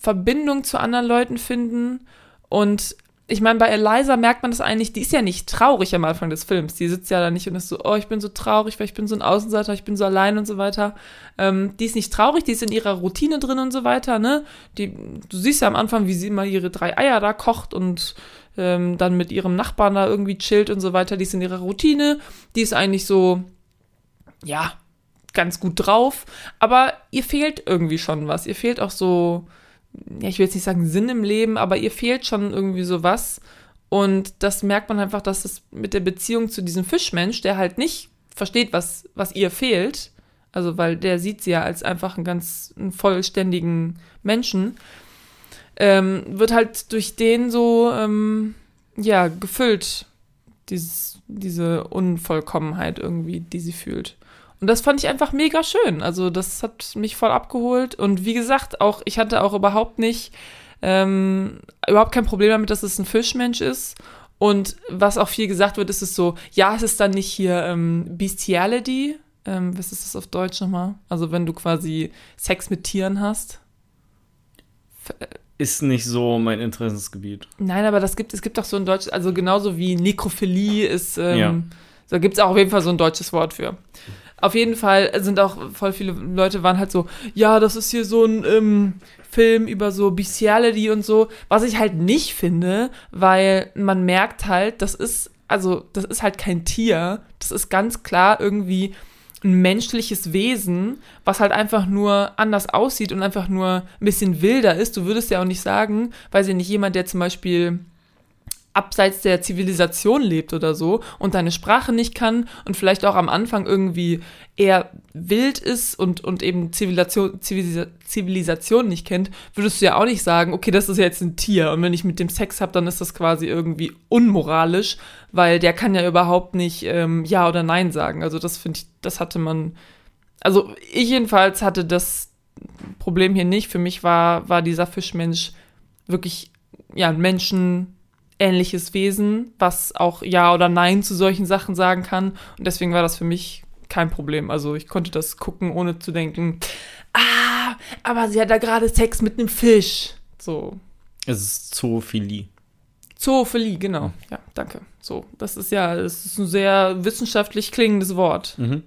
Verbindung zu anderen Leuten finden. Und ich meine, bei Eliza merkt man das eigentlich, die ist ja nicht traurig am Anfang des Films. Die sitzt ja da nicht und ist so, oh, ich bin so traurig, weil ich bin so ein Außenseiter, ich bin so allein und so weiter. Ähm, die ist nicht traurig, die ist in ihrer Routine drin und so weiter, ne? Die, du siehst ja am Anfang, wie sie immer ihre drei Eier da kocht und ähm, dann mit ihrem Nachbarn da irgendwie chillt und so weiter. Die ist in ihrer Routine, die ist eigentlich so, ja, ganz gut drauf, aber ihr fehlt irgendwie schon was. Ihr fehlt auch so, ja, ich will jetzt nicht sagen Sinn im Leben, aber ihr fehlt schon irgendwie so was. Und das merkt man einfach, dass es mit der Beziehung zu diesem Fischmensch, der halt nicht versteht, was, was ihr fehlt, also weil der sieht sie ja als einfach einen ganz einen vollständigen Menschen, ähm, wird halt durch den so, ähm, ja, gefüllt, dieses, diese Unvollkommenheit irgendwie, die sie fühlt. Und das fand ich einfach mega schön. Also das hat mich voll abgeholt. Und wie gesagt, auch ich hatte auch überhaupt nicht, ähm, überhaupt kein Problem damit, dass es ein Fischmensch ist. Und was auch viel gesagt wird, ist es so, ja, es ist dann nicht hier ähm, Bestiality. Ähm, was ist das auf Deutsch nochmal? Also wenn du quasi Sex mit Tieren hast. Ist nicht so mein Interessensgebiet. Nein, aber das gibt, es gibt auch so ein deutsches, also genauso wie Nekrophilie ist, ähm, Ja. da gibt es auch auf jeden Fall so ein deutsches Wort für. Auf jeden Fall sind auch voll viele Leute waren halt so, ja, das ist hier so ein ähm, Film über so Bestiality und so, was ich halt nicht finde, weil man merkt halt, das ist, also das ist halt kein Tier, das ist ganz klar irgendwie ein menschliches Wesen, was halt einfach nur anders aussieht und einfach nur ein bisschen wilder ist. Du würdest ja auch nicht sagen, weiß ich nicht, jemand, der zum Beispiel abseits der Zivilisation lebt oder so und deine Sprache nicht kann und vielleicht auch am Anfang irgendwie eher wild ist und, und eben Zivilisation, Zivilisation nicht kennt, würdest du ja auch nicht sagen, okay, das ist jetzt ein Tier und wenn ich mit dem Sex habe, dann ist das quasi irgendwie unmoralisch, weil der kann ja überhaupt nicht ähm, Ja oder Nein sagen. Also das finde ich, das hatte man, also ich jedenfalls hatte das Problem hier nicht. Für mich war, war dieser Fischmensch wirklich ja, ein menschenähnliches Wesen, was auch Ja oder Nein zu solchen Sachen sagen kann. Und deswegen war das für mich kein Problem. Also ich konnte das gucken, ohne zu denken, ah, aber sie hat da gerade Sex mit einem Fisch. So. Es ist Zoophilie. Zoophilie, genau. Ja, danke. So, das ist ja, es ist ein sehr wissenschaftlich klingendes Wort. Mhm.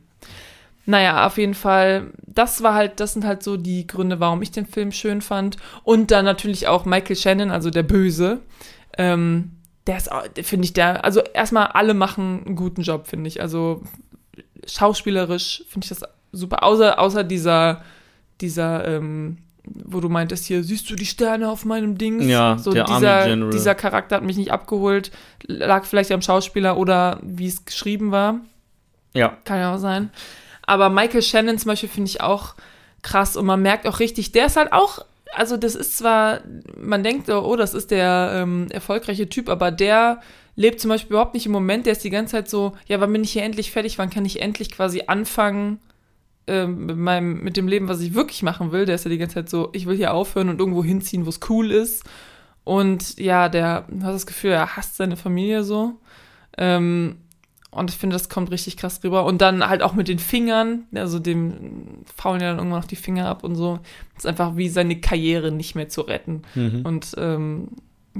Naja, auf jeden Fall, das war halt, das sind halt so die Gründe, warum ich den Film schön fand. Und dann natürlich auch Michael Shannon, also der Böse. Ähm, der ist, finde ich, der, also erstmal alle machen einen guten Job, finde ich. Also schauspielerisch finde ich das super. Außer, außer dieser, dieser, ähm, wo du meintest, hier siehst du die Sterne auf meinem Ding. Ja, so der dieser, dieser Charakter hat mich nicht abgeholt. Lag vielleicht am Schauspieler oder wie es geschrieben war. Ja. Kann ja auch sein. Aber Michael Shannon zum Beispiel finde ich auch krass und man merkt auch richtig, der ist halt auch, also das ist zwar, man denkt, oh, das ist der ähm, erfolgreiche Typ, aber der lebt zum Beispiel überhaupt nicht im Moment, der ist die ganze Zeit so, ja, wann bin ich hier endlich fertig, wann kann ich endlich quasi anfangen ähm, mit, meinem, mit dem Leben, was ich wirklich machen will. Der ist ja die ganze Zeit so, ich will hier aufhören und irgendwo hinziehen, wo es cool ist. Und ja, der hat das Gefühl, er hasst seine Familie so. Ähm, und ich finde, das kommt richtig krass rüber. Und dann halt auch mit den Fingern, also dem faulen ja dann irgendwann noch die Finger ab und so. Das ist einfach wie seine Karriere nicht mehr zu retten. Mhm. Und ähm,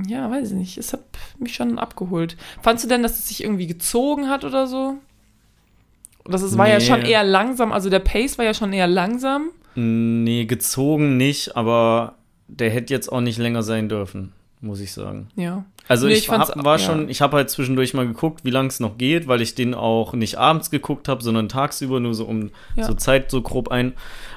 ja, weiß ich nicht, es hat mich schon abgeholt. Fandst du denn, dass es sich irgendwie gezogen hat oder so? Das ist, war ja Nee. schon eher langsam, also der Pace war ja schon eher langsam. Nee, gezogen nicht, aber der hätte jetzt auch nicht länger sein dürfen, muss ich sagen. Ja. Also Nee, ich, ich hab, war ja. schon, ich habe halt zwischendurch mal geguckt, wie lange es noch geht, weil ich den auch nicht abends geguckt habe, sondern tagsüber, nur so um Ja. so Zeit so grob ein,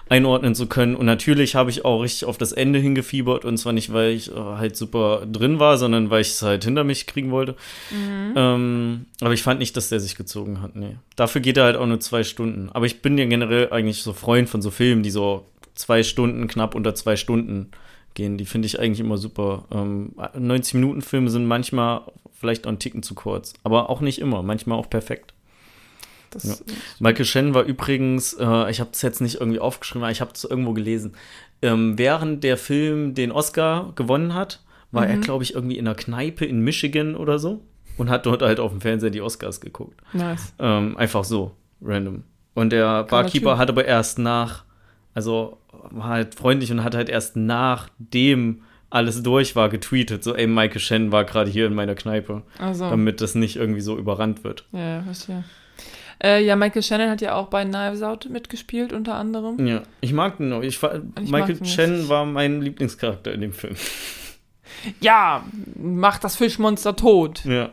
einordnen zu können. Und natürlich habe ich auch richtig auf das Ende hingefiebert und zwar nicht, weil ich äh, halt super drin war, sondern weil ich es halt hinter mich kriegen wollte. Mhm. Ähm, aber ich fand nicht, dass der sich gezogen hat, nee. Dafür geht er halt auch nur zwei Stunden. Aber ich bin ja generell eigentlich so Freund von so Filmen, die so zwei Stunden, knapp unter zwei Stunden gehen. Die finde ich eigentlich immer super. Ähm, 90-Minuten-Filme sind manchmal vielleicht auch einen Ticken zu kurz. Aber auch nicht immer. Manchmal auch perfekt. Ja. Michael Shannon war übrigens, äh, ich habe es jetzt nicht irgendwie aufgeschrieben, aber ich habe es irgendwo gelesen. Ähm, während der Film den Oscar gewonnen hat, war er, glaube ich, irgendwie in einer Kneipe in Michigan oder so und hat dort halt auf dem Fernseher die Oscars geguckt. Nice. Ähm, einfach so, random. Und der Barkeeper hat aber erst nach, also war halt freundlich und hat halt erst nachdem alles durch war, getweetet. So, ey, Michael Shannon war gerade hier in meiner Kneipe, Also, damit das nicht irgendwie so überrannt wird. ja, verstehe. Äh, ja, Michael Shannon hat ja auch bei Knives Out mitgespielt, unter anderem. Ja, ich mag den noch. Ich, Ich Michael. Chen war mein Lieblingscharakter in dem Film. Ja, macht das Fischmonster tot. Ja.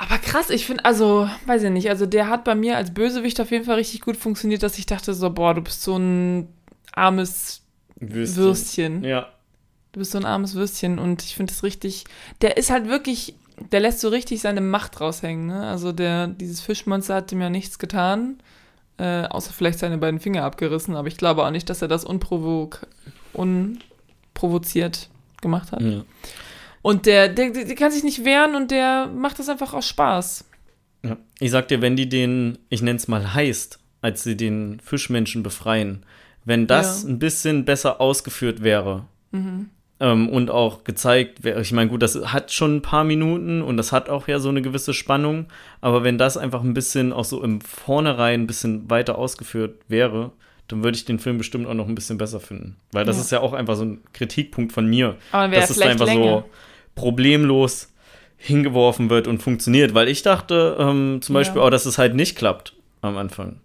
Aber krass, ich finde, also, weiß ich nicht, also der hat bei mir als Bösewicht auf jeden Fall richtig gut funktioniert, dass ich dachte so, boah, du bist so ein armes Würstchen. Würstchen. Ja. Du bist so ein armes Würstchen und ich finde es richtig, der ist halt wirklich, der lässt so richtig seine Macht raushängen, ne? Also der, dieses Fischmonster hat ihm ja nichts getan, äh, außer vielleicht seine beiden Finger abgerissen, aber ich glaube auch nicht, dass er das unprovok unprovoziert gemacht hat. ja. Und der, der, der kann sich nicht wehren und der macht das einfach aus Spaß. ja. Ich sag dir, wenn die den, ich nenn's mal heißt, als sie den Fischmenschen befreien, wenn das Ja. ein bisschen besser ausgeführt wäre Mhm. ähm, und auch gezeigt wäre, ich meine, gut, das hat schon ein paar Minuten und das hat auch ja so eine gewisse Spannung, aber wenn das einfach ein bisschen auch so im Vornherein ein bisschen weiter ausgeführt wäre, dann würde ich den Film bestimmt auch noch ein bisschen besser finden. Weil das Ja. ist ja auch einfach so ein Kritikpunkt von mir. Aber dann wäre dass es einfach länger. so problemlos hingeworfen wird und funktioniert. Weil ich dachte ähm, zum Ja. Beispiel auch, dass es halt nicht klappt am Anfang.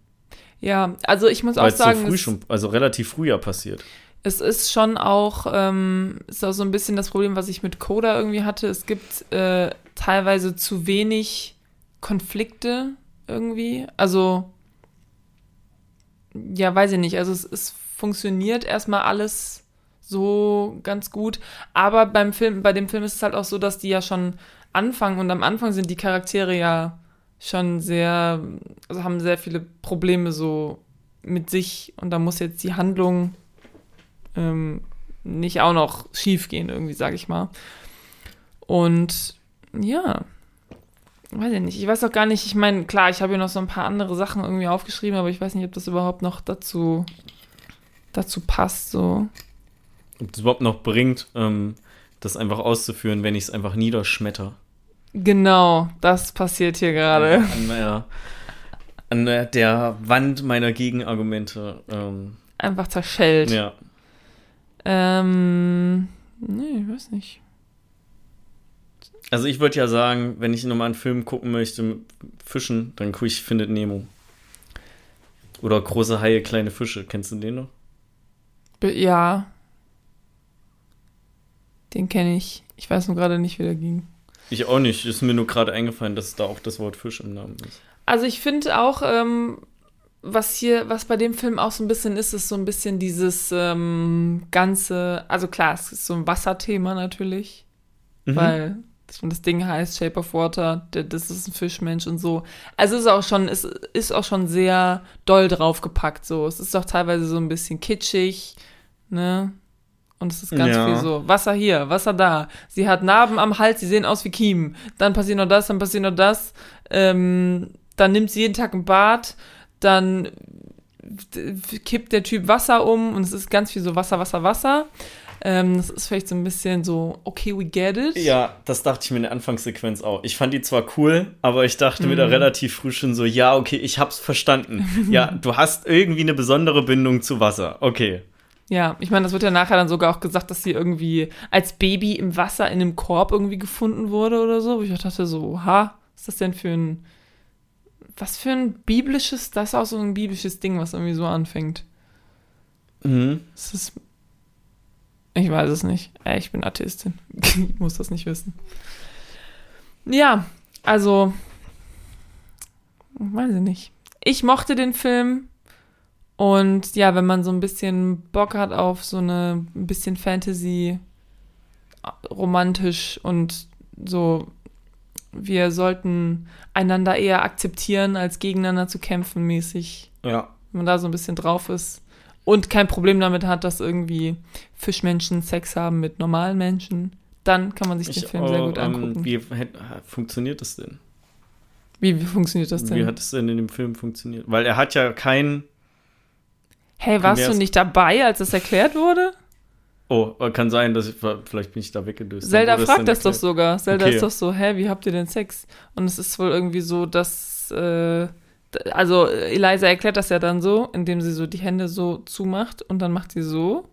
Ja, also ich muss Weil auch es so sagen, früh es, schon, also relativ früh ja passiert. es ist schon auch, ähm, ist auch so ein bisschen das Problem, was ich mit Coda irgendwie hatte. Es gibt äh, teilweise zu wenig Konflikte irgendwie. Also, ja, weiß ich nicht. Also es, es funktioniert erstmal alles so ganz gut. Aber beim Film, bei dem Film ist es halt auch so, dass die ja schon anfangen und am Anfang sind die Charaktere ja schon sehr, also haben sehr viele Probleme so mit sich und da muss jetzt die Handlung ähm, nicht auch noch schief gehen, irgendwie, sag ich mal. Und ja, weiß ich nicht. Ich weiß auch gar nicht, ich meine, klar, ich habe hier noch so ein paar andere Sachen irgendwie aufgeschrieben, aber ich weiß nicht, ob das überhaupt noch dazu, dazu passt, so. Ob das überhaupt noch bringt, ähm, das einfach auszuführen, wenn ich es einfach niederschmetter. Genau, das passiert hier gerade. An, meiner, an der Wand meiner Gegenargumente. Ähm, einfach zerschellt. ja. Ähm, nee, ich weiß nicht. Also ich würde ja sagen, wenn ich nochmal einen Film gucken möchte mit Fischen, dann gucke ich Findet Nemo. Oder Große Haie, kleine Fische. Kennst du den noch? Ja. Den kenne ich. Ich weiß nur gerade nicht, wie der ging. Ich auch nicht. Ist mir nur gerade eingefallen, dass da auch das Wort Fisch im Namen ist. Also ich finde auch, ähm, was hier, was bei dem Film auch so ein bisschen ist, ist so ein bisschen dieses ähm, ganze, also klar, es ist so ein Wasserthema natürlich, Mhm. weil das, Ding heißt Shape of Water, das ist ein Fischmensch und so. Also es ist auch schon, es ist auch schon sehr doll draufgepackt, so. Es ist auch teilweise so ein bisschen kitschig, ne? Und es ist ganz Ja. viel so, Wasser hier, Wasser da. Sie hat Narben am Hals, sie sehen aus wie Kiemen. Dann passiert noch das, dann passiert noch das. Ähm, dann nimmt sie jeden Tag ein Bad. Dann kippt der Typ Wasser um und es ist ganz viel so Wasser, Wasser, Wasser. Ähm, das ist vielleicht so ein bisschen so, okay, we get it. Ja, das dachte ich mir in der Anfangssequenz auch. Ich fand die zwar cool, aber ich dachte mir da Mhm. relativ früh schon so, ja, okay, ich hab's verstanden. ja, du hast irgendwie eine besondere Bindung zu Wasser. Okay. Ja, ich meine, das wird ja nachher dann sogar auch gesagt, dass sie irgendwie als Baby im Wasser in einem Korb irgendwie gefunden wurde oder so. Wo ich dachte so, ha, was ist das denn für ein, was für ein biblisches, das ist auch so ein biblisches Ding, was irgendwie so anfängt. Mhm. Das ist, ich weiß es nicht. Äh, Ich bin Atheistin. ich muss das nicht wissen. Ja, also, weiß ich nicht. Ich mochte den Film. Und ja, wenn man so ein bisschen Bock hat auf so eine ein bisschen Fantasy, romantisch und so, wir sollten einander eher akzeptieren, als gegeneinander zu kämpfen, mäßig Ja. wenn man da so ein bisschen drauf ist und kein Problem damit hat, dass irgendwie Fischmenschen Sex haben mit normalen Menschen, dann kann man sich den Ich, Film sehr oh, gut ähm, angucken. wie hätt- funktioniert das denn? wie, wie funktioniert das denn? Wie hat es denn in dem Film funktioniert? Weil er hat ja kein. Hey, warst du nicht dabei, als das erklärt wurde? Oh, kann sein, dass ich. Vielleicht bin ich da weggedöst. Zelda fragt das doch sogar. Zelda Okay. ist doch so, hä, wie habt ihr denn Sex? Und es ist wohl irgendwie so, dass, äh, also Eliza erklärt das ja dann so, indem sie so die Hände so zumacht und dann macht sie so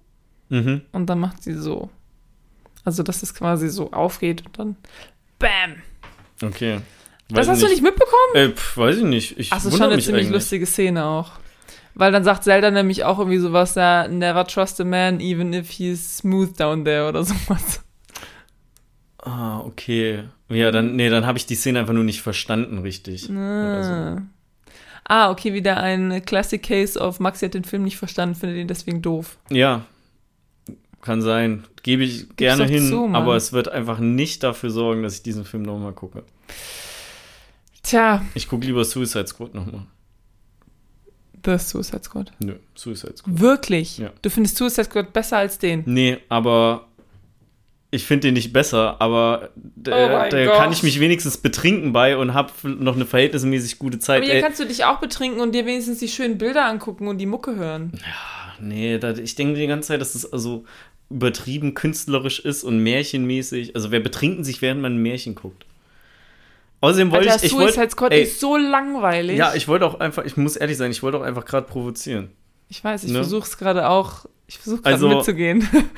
Mhm. und dann macht sie so. Also, dass es quasi so aufgeht und dann BAM! Okay. Das Weiß hast du nicht mitbekommen? Äh, pf, weiß ich nicht. Ich Ach, das ist wundere schon eine ziemlich lustige Szene auch. Weil dann sagt Zelda nämlich auch irgendwie sowas, ja, never trust a man, even if he's smooth down there oder sowas. Ah, okay. Ja, dann, nee, dann habe ich die Szene einfach nur nicht verstanden, richtig. Oder so. Ah. ah, okay, wieder ein Classic Case of Maxi hat den Film nicht verstanden, findet ihn deswegen doof. Ja, kann sein. Gebe ich gerne doch hin, zu, aber es wird einfach nicht dafür sorgen, dass ich diesen Film nochmal gucke. Tja, Ich gucke lieber Suicide Squad nochmal. The Suicide Squad. Nö, Suicide Squad. Wirklich? Ja. Du findest Suicide Squad besser als den? Nee, aber ich finde den nicht besser, aber da, Oh da kann ich mich wenigstens betrinken bei und habe noch eine verhältnismäßig gute Zeit. Aber hier Ey, kannst du dich auch betrinken und dir wenigstens die schönen Bilder angucken und die Mucke hören. nee, da, ich denke die ganze Zeit, dass es also übertrieben künstlerisch ist und märchenmäßig. Also wer betrinken sich, während man ein Märchen guckt. Außerdem wollte Alter, ich, ich Suicide wollte, Squad ey, ist so langweilig. ja, ich wollte auch einfach, ich muss ehrlich sein, ich wollte auch einfach gerade provozieren. Ich weiß, ich Ne? versuche es gerade auch, ich versuche gerade Also- mitzugehen.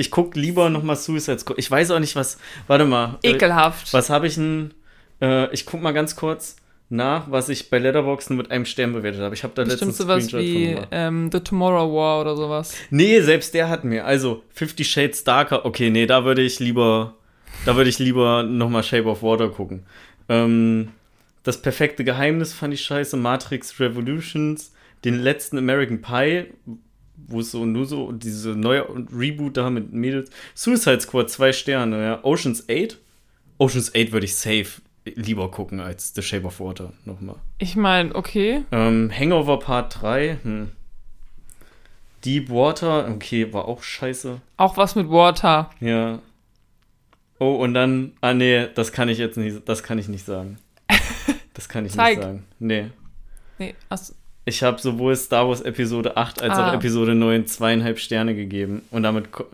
Ich gucke lieber nochmal Suicide Squad. Ich weiß auch nicht, was, warte mal. äh, Ekelhaft. Was habe ich denn? Äh, ich guck mal ganz kurz nach, was ich bei Letterboxd mit einem Stern bewertet habe. Ich habe da Bestimmt letztens sowas wie ähm, The Tomorrow War oder sowas. Nee, selbst der hat mir. Also Fifty Shades Darker. Okay, nee, da würde ich lieber, da würde ich lieber nochmal Shape of Water gucken. Ähm, das perfekte Geheimnis fand ich scheiße. Matrix Revolutions, den letzten American Pie wo es so nur so diese neue Reboot da mit Mädels. Suicide Squad, zwei Sterne, ja. Oceans 8? Oceans 8 würde ich safe lieber gucken als The Shape of Water nochmal. Ich meine, okay. Ähm, Hangover Part 3, hm. Deep Water, okay, war auch scheiße. Auch was mit Water. Ja. Oh, und dann, ah nee, das kann ich jetzt nicht, das kann ich nicht sagen. Das kann ich nicht sagen. Nee. Nee, also, Ich habe sowohl Star Wars Episode 8 als Ah. auch Episode 9 zweieinhalb Sterne gegeben. Und damit ko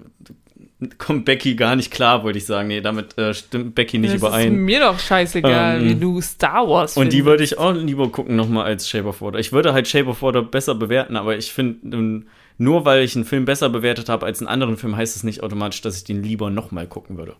kommt Becky gar nicht klar, wollte ich sagen. Nee, damit äh, stimmt Becky nicht das überein. ist mir doch scheißegal, Ähm, wie du Star Wars Und die findest. würde ich auch lieber gucken nochmal als Shape of Water. Ich würde halt Shape of Water besser bewerten, aber ich finde, ähm, nur weil ich einen Film besser bewertet habe als einen anderen Film, heißt es nicht automatisch, dass ich den lieber nochmal gucken würde.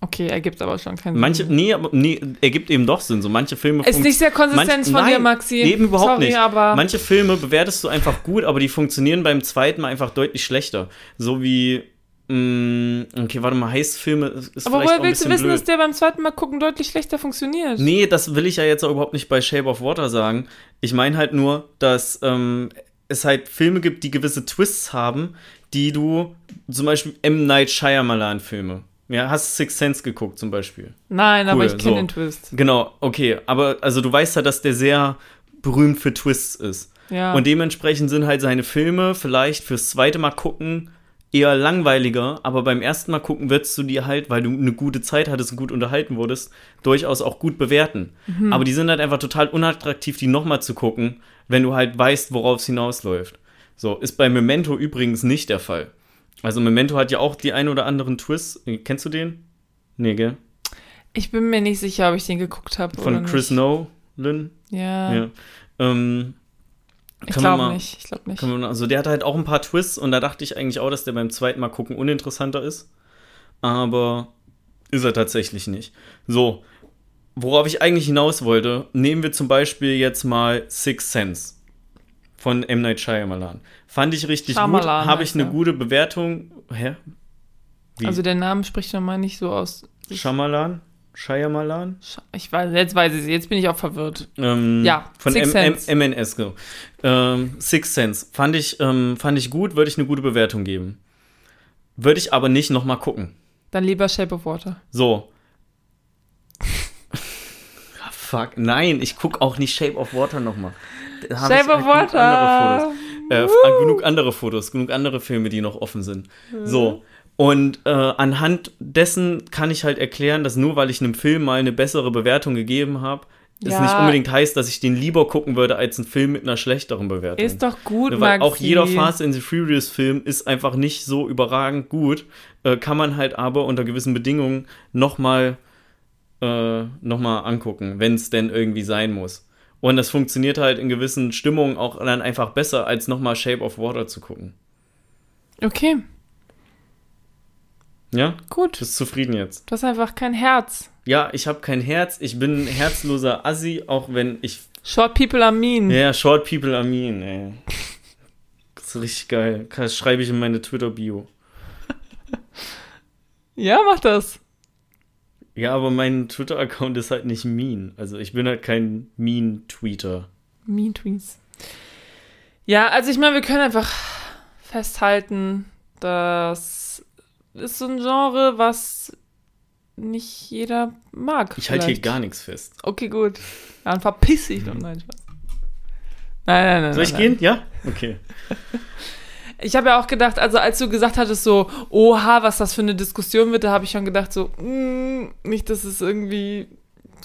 Okay, ergibt aber schon keinen Manche, Sinn. nee, aber nee, ergibt eben doch Sinn. So manche Filme Ist nicht sehr konsistent Manch- von dir, nein, Maxi. Eben überhaupt Sorry, nicht. aber Manche Filme bewertest du einfach gut, aber die funktionieren beim zweiten Mal einfach deutlich schlechter. So wie, mh, okay, warte mal, Heißfilme ist ist aber woher willst du wissen, blöd. dass der beim zweiten Mal gucken deutlich schlechter funktioniert? Nee, das will ich ja jetzt auch überhaupt nicht bei Shape of Water sagen. Ich meine halt nur, dass ähm, es halt Filme gibt, die gewisse Twists haben, die du, zum Beispiel M. Night Shyamalan Filme. Ja, hast Six Sense geguckt zum Beispiel. Nein, aber Cool, ich kenne so. den Twist. Genau, okay. Aber also du weißt ja, dass der sehr berühmt für Twists ist. Ja. Und dementsprechend sind halt seine Filme vielleicht fürs zweite Mal gucken eher langweiliger, aber beim ersten Mal gucken wirst du die halt, weil du eine gute Zeit hattest und gut unterhalten wurdest, durchaus auch gut bewerten. Mhm. Aber die sind halt einfach total unattraktiv, die nochmal zu gucken, wenn du halt weißt, worauf es hinausläuft. So, ist bei Memento übrigens nicht der Fall. Also Memento hat ja auch die ein oder anderen Twists. Kennst du den? Nee, gell? ich bin mir nicht sicher, ob ich den geguckt habe. Von Chris nicht. Nolan. Ja, Ja. Ähm, ich kann man glaube nicht. Ich glaube nicht. Man, also der hat halt auch ein paar Twists und da dachte ich eigentlich auch, dass der beim zweiten Mal gucken uninteressanter ist. Aber ist er tatsächlich nicht. So, worauf ich eigentlich hinaus wollte, nehmen wir zum Beispiel jetzt mal Six Sense von M. Night Shyamalan. Fand ich richtig Shyamalan gut, habe ich eine er. gute Bewertung. Hä? Wie? Also der Name spricht doch mal nicht so aus. Shyamalan? Shyamalan? Ich weiß, jetzt weiß ich, jetzt bin ich auch verwirrt. Ähm, Ja, von Sixth M Sense. M MNS. Genau. Ähm, Six Sense. Fand ich, ähm, fand ich gut, würde ich eine gute Bewertung geben. Würde ich aber nicht nochmal gucken. Dann lieber Shape of Water. So. Fuck, nein, ich gucke auch nicht Shape of Water nochmal. Shape of Water. Äh, f- genug andere Fotos, genug andere Filme, die noch offen sind. So. Und äh, anhand dessen kann ich halt erklären, dass nur weil ich einem Film mal eine bessere Bewertung gegeben habe, es Ja. nicht unbedingt heißt, dass ich den lieber gucken würde als einen Film mit einer schlechteren Bewertung. Ist doch gut, Ne, weil Maxi. auch jeder Fast and the Furious Film ist einfach nicht so überragend gut, äh, kann man halt aber unter gewissen Bedingungen nochmal äh, noch mal angucken, wenn es denn irgendwie sein muss. Und das funktioniert halt in gewissen Stimmungen auch dann einfach besser, als nochmal Shape of Water zu gucken. Okay, Ja? gut. Bist zufrieden jetzt? Du hast einfach kein Herz. Ja, ich habe kein Herz, ich bin ein herzloser Assi, auch wenn ich. Short people are mean. Ja, Short People are mean, ey. Das ist richtig geil. Das schreibe ich in meine Twitter-Bio. Ja, mach das. Ja, aber mein Twitter-Account ist halt nicht mean. Also ich bin halt kein Mean-Tweeter. Mean Tweets. Ja, also ich meine, wir können einfach festhalten, dass ist so ein Genre, was nicht jeder mag. Ich halte hier gar nichts fest. Okay, gut. Dann verpiss dich doch. Nein, Spaß. Nein, nein, nein. Soll ich nein, gehen? Ja? Okay. Ich habe ja auch gedacht, also als du gesagt hattest, so, oha, was das für eine Diskussion wird, da habe ich schon gedacht, so, mm, nicht, dass es irgendwie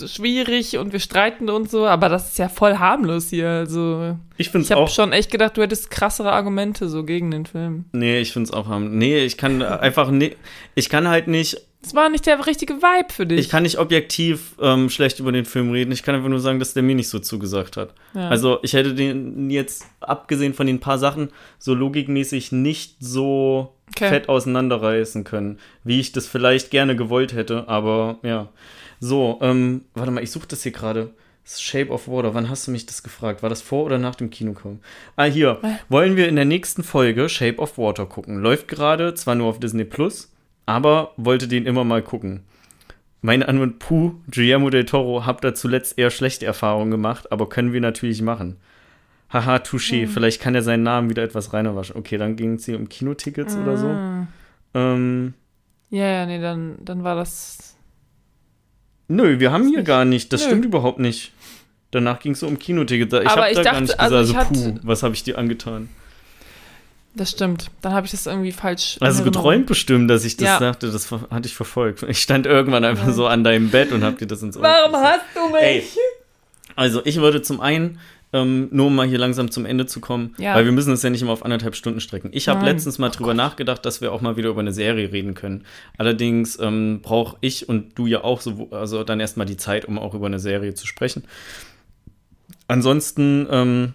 schwierig und wir streiten und so, aber das ist ja voll harmlos hier. Also, Ich finde habe auch. schon echt gedacht, du hättest krassere Argumente so gegen den Film. Nee, ich finde es auch haben. Nee, ich kann einfach nee, ich kann halt nicht, Es war nicht der richtige Vibe für dich. ich kann nicht objektiv ähm, schlecht über den Film reden. Ich kann einfach nur sagen, dass der mir nicht so zugesagt hat. ja. Also ich hätte den jetzt, abgesehen von den paar Sachen, so logikmäßig nicht so Okay. fett auseinanderreißen können, wie ich das vielleicht gerne gewollt hätte, aber ja. So, ähm, warte mal, ich suche das hier gerade. Shape of Water, wann hast du mich das gefragt? War das vor oder nach dem Kinokommen? Ah, hier. Äh. Wollen wir in der nächsten Folge Shape of Water gucken? Läuft gerade, zwar nur auf Disney Plus, aber wollte den immer mal gucken. Meine Antwort, puh, Guillermo del Toro, hab da zuletzt eher schlechte Erfahrungen gemacht, aber können wir natürlich machen. Haha, Touché, Hm. vielleicht kann er seinen Namen wieder etwas reiner waschen. Okay, dann ging es hier um Kinotickets oder so. Ah. Ähm, Ja, ja, nee, dann, dann war das. nö, wir haben hier gar nicht. Das Nö. stimmt überhaupt nicht. Danach ging es so um Kinotickets. Ich habe da gar dachte, nicht also gesagt, also, hatte- puh, was habe ich dir angetan? Das stimmt. Dann habe ich das irgendwie falsch. Also geträumt bestimmt, dass ich das Ja. sagte, das hatte ich verfolgt. Ich stand irgendwann einfach so an deinem Bett und hab dir das ins Ohr Warum hast du mich? Ey, also ich würde zum einen, ähm, nur um mal hier langsam zum Ende zu kommen, Ja. weil wir müssen es ja nicht immer auf anderthalb Stunden strecken. Ich habe letztens mal drüber nachgedacht, dass wir auch mal wieder über eine Serie reden können. Allerdings ähm, brauche ich und du ja auch so, also dann erstmal die Zeit, um auch über eine Serie zu sprechen. Ansonsten ähm,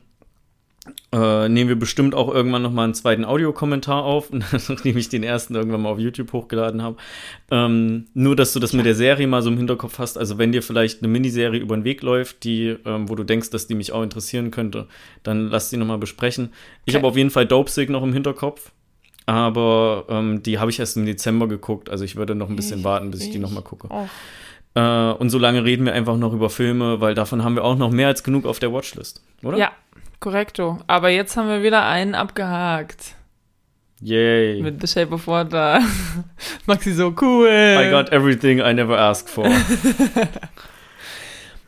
äh, nehmen wir bestimmt auch irgendwann noch mal einen zweiten Audiokommentar auf, nachdem ich den ersten irgendwann mal auf YouTube hochgeladen habe. Ähm, nur, dass du das mit der Serie mal so im Hinterkopf hast. Also, wenn dir vielleicht eine Miniserie über den Weg läuft, die, ähm, wo du denkst, dass die mich auch interessieren könnte, dann lass die noch mal besprechen. Ich Okay. habe auf jeden Fall Dopesick noch im Hinterkopf. Aber ähm, die habe ich erst im Dezember geguckt. Also ich würde noch ein bisschen Ich- warten, bis ich die ich- noch mal gucke. Oh. Äh, und solange reden wir einfach noch über Filme, weil davon haben wir auch noch mehr als genug auf der Watchlist, oder? Ja, korrekto. Aber jetzt haben wir wieder einen abgehakt. Yay. Mit The Shape of Water. Maxi so cool. I got everything I never asked for.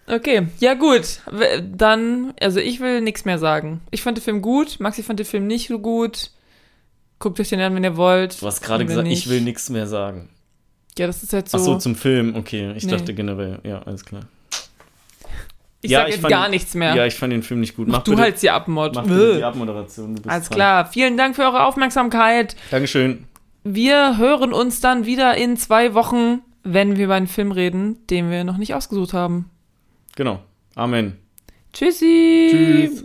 Okay, ja gut. Dann, also ich will nichts mehr sagen. Ich fand den Film gut. Maxi fand den Film nicht so gut. Guckt euch den an, wenn ihr wollt. Du hast gerade gesagt, nicht- ich will nichts mehr sagen. Ja, das ist jetzt so. Ach so, zum Film, okay. Ich Nee. dachte generell, ja, alles klar. Ich ja, sag ich jetzt fand gar nichts mehr. Ja, ich fand den Film nicht gut. Mach du bitte, halt die Abmod. mach bitte die. Abmoderation. du Alles dran. klar. Vielen Dank für eure Aufmerksamkeit. Dankeschön. Wir hören uns dann wieder in zwei Wochen, wenn wir über einen Film reden, den wir noch nicht ausgesucht haben. Genau. Amen. Tschüssi. Tschüss.